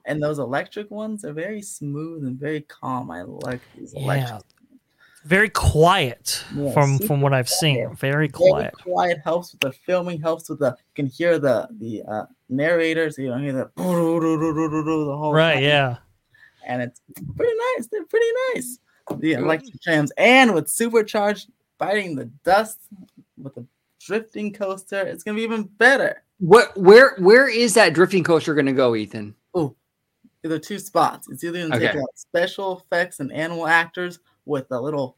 And those electric ones are very smooth and very calm. I like these Yeah. electric. very quiet Yeah, from from what I've seen. Very Very quiet. quiet helps with the filming, helps with the you can hear the the uh, narrators, you don't hear the the whole Right? time. Yeah. And it's pretty nice. They're pretty nice. The electric trams and with supercharged biting the dust with the drifting coaster, it's gonna be even better. What where where is that drifting coaster going to go, Ethan? Oh, there are two spots. It's either gonna take Okay. out special effects and animal actors with a little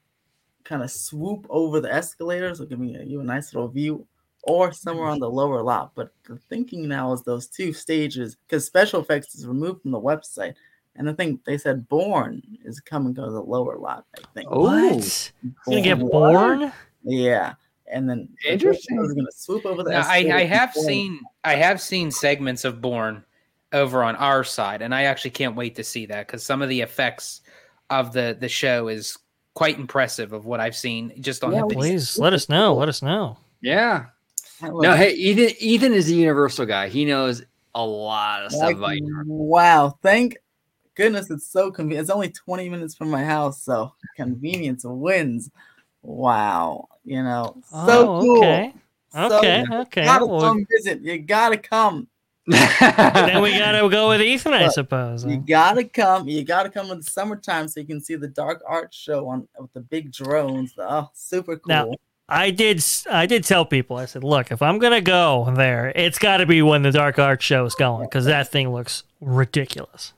kind of swoop over the escalators, give me you a nice little view, or somewhere on the lower lot. But the thinking now is those two stages because special effects is removed from the website. And I think they said Bourne is coming to the lower lot. I think. Oh, What? It's gonna get Bourne? Yeah, and then Interesting. is gonna swoop over the. I, I have and- seen I have seen segments of Bourne over on our side, and I actually can't wait to see that because some of the effects of the the show is quite impressive of what I've seen just on Yeah, the we- video. Please let us know. Let us know. yeah. No, hey, Ethan. Ethan is a Universal guy. He knows a lot of stuff Like, about Universal. wow, thank goodness it's so convenient. It's only 20 minutes from my house, so convenience wins. Wow, you know, so oh, cool. okay. So Okay. you Okay. gotta Well, come visit. You gotta come. then we gotta go with Ethan, I suppose. You gotta come. You gotta come in the summertime so you can see the dark art show on with the big drones. Oh, super cool. Now- I did. I did tell people. I said, "Look, if I'm gonna go there, it's got to be when the Dark Art show is going because that thing looks ridiculous."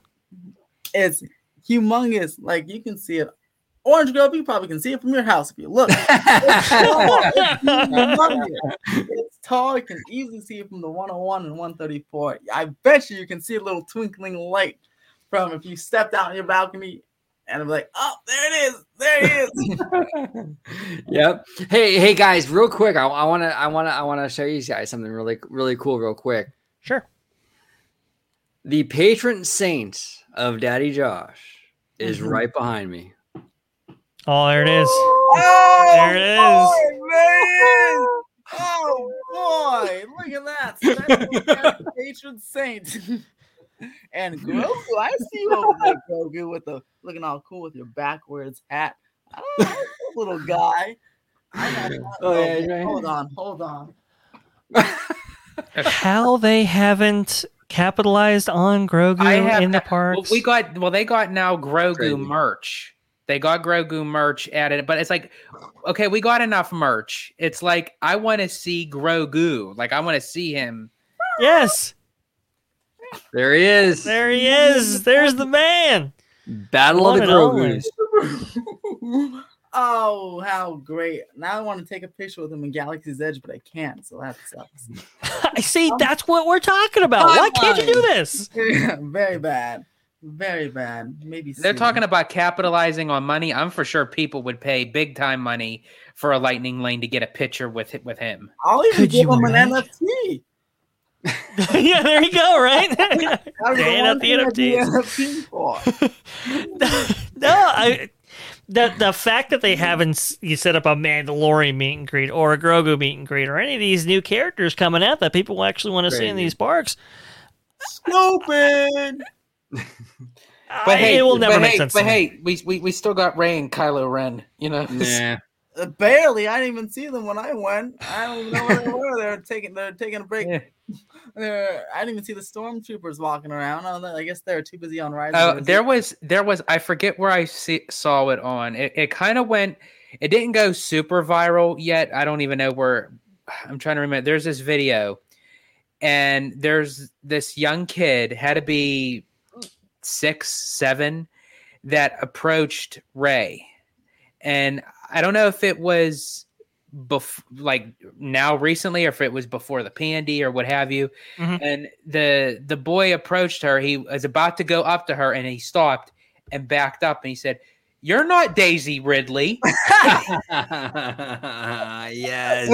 It's humongous. Like you can see it. Orangegrove, you probably can see it from your house if you look. It's tall. It's. It's tall. You can easily see it from the 101 and 134. I bet you you can see a little twinkling light from if you stepped out on your balcony and I'm like, oh, there it is. There it is. yep. Hey, hey guys, real quick. I want to, I want to, I want to show you guys something really, really cool, real quick. Sure. The patron saint of Daddy Josh is Mhm. right behind me. Oh, there it is. Oh, There it is. boy, there. Oh boy, look at that. Special guest patron saint. and Grogu, I see you over there, Grogu, with the looking all cool with your backwards hat. I don't know, little guy. I got that Oh, yeah, right. Hold on, hold on. How they haven't capitalized on Grogu have in the that- Well, we got well, they got now Grogu Crazy. merch. They got Grogu merch added, but it's like, okay, we got enough merch. It's like I want to see Grogu. Like I want to see him. yes, There he is. there he is. There's the man. Battle One of the and. Grogu's. oh, how great. Now I want to take a picture with him in Galaxy's Edge, but I can't, so that sucks. I see. Um, that's what we're talking about. Why can't you do this? Very bad. Very bad. Maybe They're soon. talking about capitalizing on money. I'm for sure people would pay big time money for a lightning lane to get a picture with it with him. I'll even Could give you him an? NFT. yeah, there you go. Right. That was the Hand one out the thing I did NFTs. NFT for. no, I the the fact that they mm-hmm. haven't you set up a Mandalorian meet and greet or a Grogu meet and greet or any of these new characters coming out that people actually want to see in these parks, Stupid. I- it will never but make hey, sense. But hey, we, we we still got Rey and Kylo Ren. You know, Yeah. Barely. I didn't even see them when I went. I don't even know where they were. They're taking. They're taking a break. Yeah. They're, I didn't even see the stormtroopers walking around. I guess they're too busy on Rise. Oh, there was there was I forget where I see, saw it on. It, it kind of went. It didn't go super viral yet. I don't even know where. I'm trying to remember. There's this video, and there's this young kid had to be six, seven, that approached Rey, and I don't know if it was bef- like now recently or if it was before the pandy or what have you Mhm. and the the boy approached her he was about to go up to her and he stopped and backed up and he said you're not daisy ridley yes.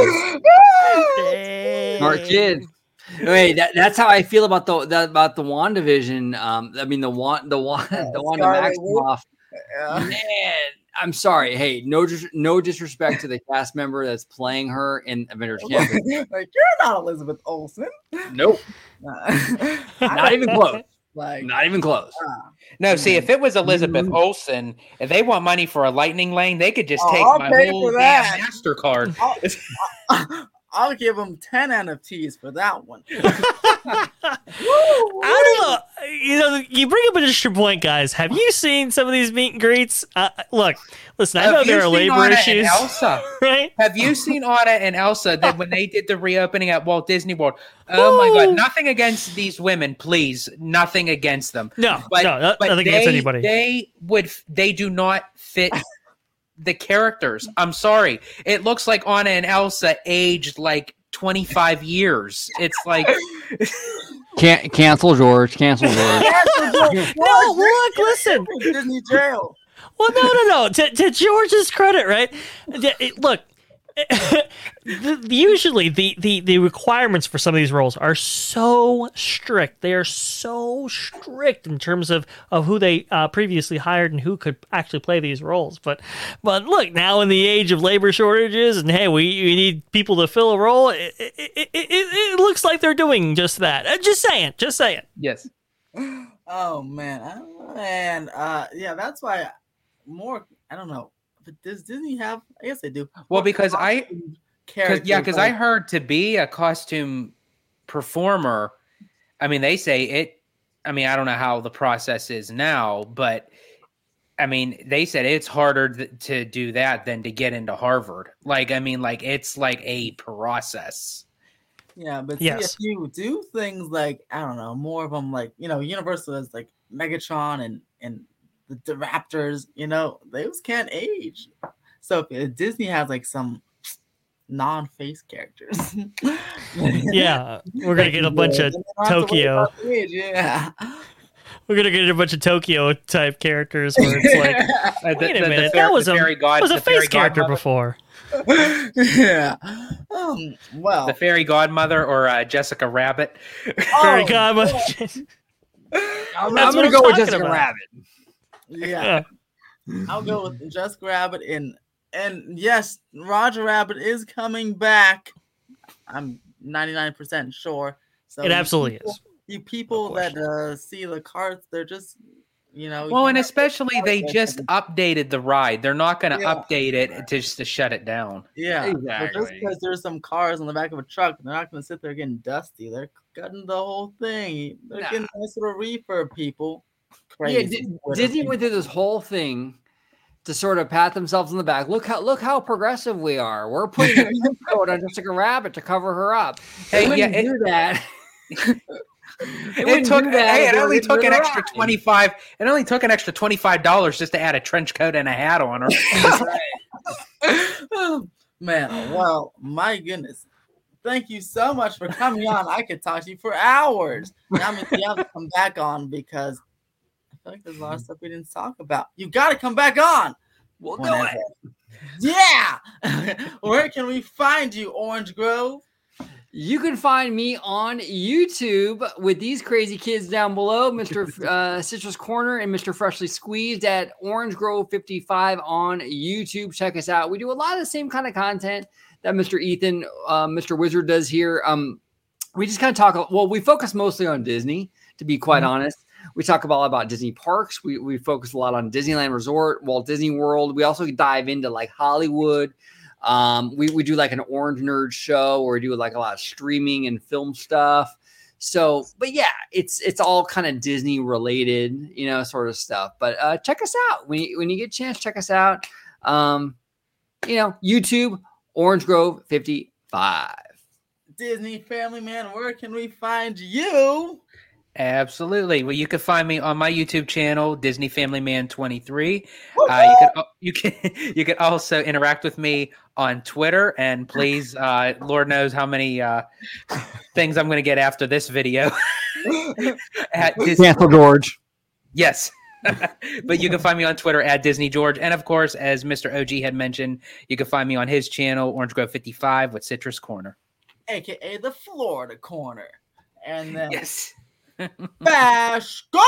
Dang. Smart kid. Wait, that, that's how I feel about the that, about the WandaVision. Um, I mean the one the one the Wanda Scarlet Maximoff. Yeah. Man, I'm sorry. Hey, no no disrespect to the cast member that's playing her in Avengers Campus. like you're not Elizabeth Olsen. Nope, not even close. Like Not even close. no see if it was elizabeth Mhm. olsen if they want money for a lightning lane they could just Oh, take I'll my pay whole for damn that. mastercard I'll, I'll give them 10 NFTs for that one. I don't know. You know, you bring up an interesting point, guys. Have you seen some of these meet and greets? Uh, look, listen, I know Have there are seen labor Anna and issues, Elsa? right? Have you seen Anna and Elsa that when they did the reopening at Walt Disney World? Oh my god, nothing against these women, please. Nothing against them. No, But, no, not- but nothing they, against anybody. They would they do not fit the characters. I'm sorry. It looks like Anna and Elsa aged like 25 years. It's like Can- cancel George. Cancel George. no, look, listen. Disney jail. Well, no, no, no. To, to George's credit, right? The- it- look, the, usually the, the the requirements for some of these roles are so strict. They are so strict in terms of of who they uh, previously hired and who could actually play these roles. But but look, now in the age of labor shortages and hey, we, we need people to fill a role. It, it, it, it, it looks like they're doing just that. Uh, Just saying, just saying. yes. Oh man, I- man, uh, yeah, that's why more. I don't know, but does Disney have? I guess they do. Well, more because I- costume Cause, yeah, because I heard to be a costume performer, I mean, they say it. I mean, I don't know how the process is now, but I mean, they said it's harder th- to do that than to get into Harvard. Like, I mean, like it's like a process. Yeah, but Yes. see, if you do things like I don't know, more of them like you know, Universal has like Megatron and and the, the Raptors. You know, those can't age. So if Disney has like some non-face characters, Yeah, we're gonna get a bunch of Then they don't have to Tokyo. age, Yeah. We're gonna get a bunch of Tokyo type characters where it's like. Wait a minute, that was a- fairy god, It was a the fairy face character godmother- before. yeah. Um. Well. The fairy godmother or uh, Jessica Rabbit. Fairy oh, godmother. I'm, I'm gonna go with Jessica about. Rabbit. Yeah. I'll go with Jessica Rabbit and and yes, Roger Rabbit is coming back. I'm 99% sure. So It absolutely people- is. You people that uh, see the carts, they're just you know. Well, you and especially they just updated the ride. They're not going to Yeah. update it to just to shut it down. yeah, but just because there's some cars on the back of a truck, they're not going to sit there getting dusty. They're cutting the whole thing. They're Nah. getting nice little refurb people. Yeah, Crazy. Di- Twitter Disney went through this whole thing to sort of pat themselves on the back. Look how look how progressive we are. We're putting a pink coat on Jessica Rabbit to cover her up. They Hey, wouldn't yeah, it- do that. They It took that hey, it only took an extra Ryan. twenty five. It only took an extra twenty five dollars just to add a trench coat and a hat on her. Oh, Man, oh, well, my goodness. Thank you so much for coming on. I could talk to you for hours. Now I'm you have to come back on because I feel like there's a lot of stuff we didn't talk about. You got to come back on. We'll do it. Yeah. Where can we find you, Orangegrove? You can find me on YouTube with these crazy kids down below, Mr. Uh, Citrus Corner and Mr. Freshly Squeezed at Orangegrove 55 on YouTube. Check us out. We do a lot of the same kind of content that Mr. Ethan, uh, Mr. Wizard does here. Um, we just kind of talk. Well, we focus mostly on Disney, to be quite honest. We talk about about Disney parks. We we focus a lot on Disneyland Resort, Walt Disney World. We also dive into like Hollywood. Um, we, we do like an orange nerd show or we do like a lot of streaming and film stuff. So, but yeah, it's it's all kind of Disney related, you know, sort of stuff. But uh, check us out when you, when you get a chance. Check us out. Um, you know, YouTube Orangegrove fifty five. Disney Family Man, where can we find you? Absolutely. Well, you can find me on my YouTube channel, Disney Family Man 23. Uh, you can you can you can also interact with me on Twitter, and please, uh, Lord knows how many uh, things I'm going to get after this video. at Disney, Cancel George. yes, but you can find me on Twitter at Disney George, and of course, as Mr. OG had mentioned, you can find me on his channel, Orangegrove 55 with Citrus Corner. AKA the Florida Corner. And then Yes. Bash Guy!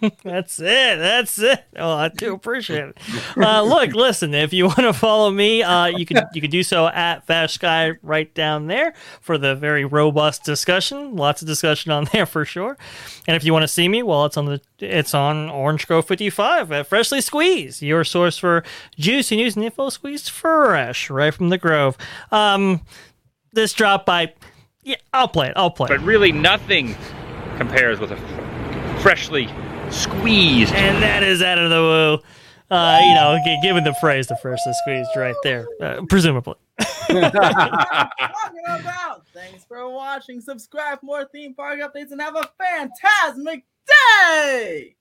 That's it. That's it. Oh, I do appreciate it. Uh, look, listen. If you want to follow me, uh, you can you can do so at Fast Sky right down there for the very robust discussion. Lots of discussion on there for sure. And if you want to see me, well, it's on the it's on Orangegrove 55 at Freshly Squeezed, your source for juicy news and info squeezed fresh right from the Grove. Um, this drop by, yeah, I'll play it. I'll play it. But really, nothing compares with a f- freshly squeezed. And that is out of the woo. Uh, you know, g- given the phrase, the freshly squeezed right there, uh, presumably. talking about. Thanks for watching. Subscribe for more theme park updates and have a fantastic day.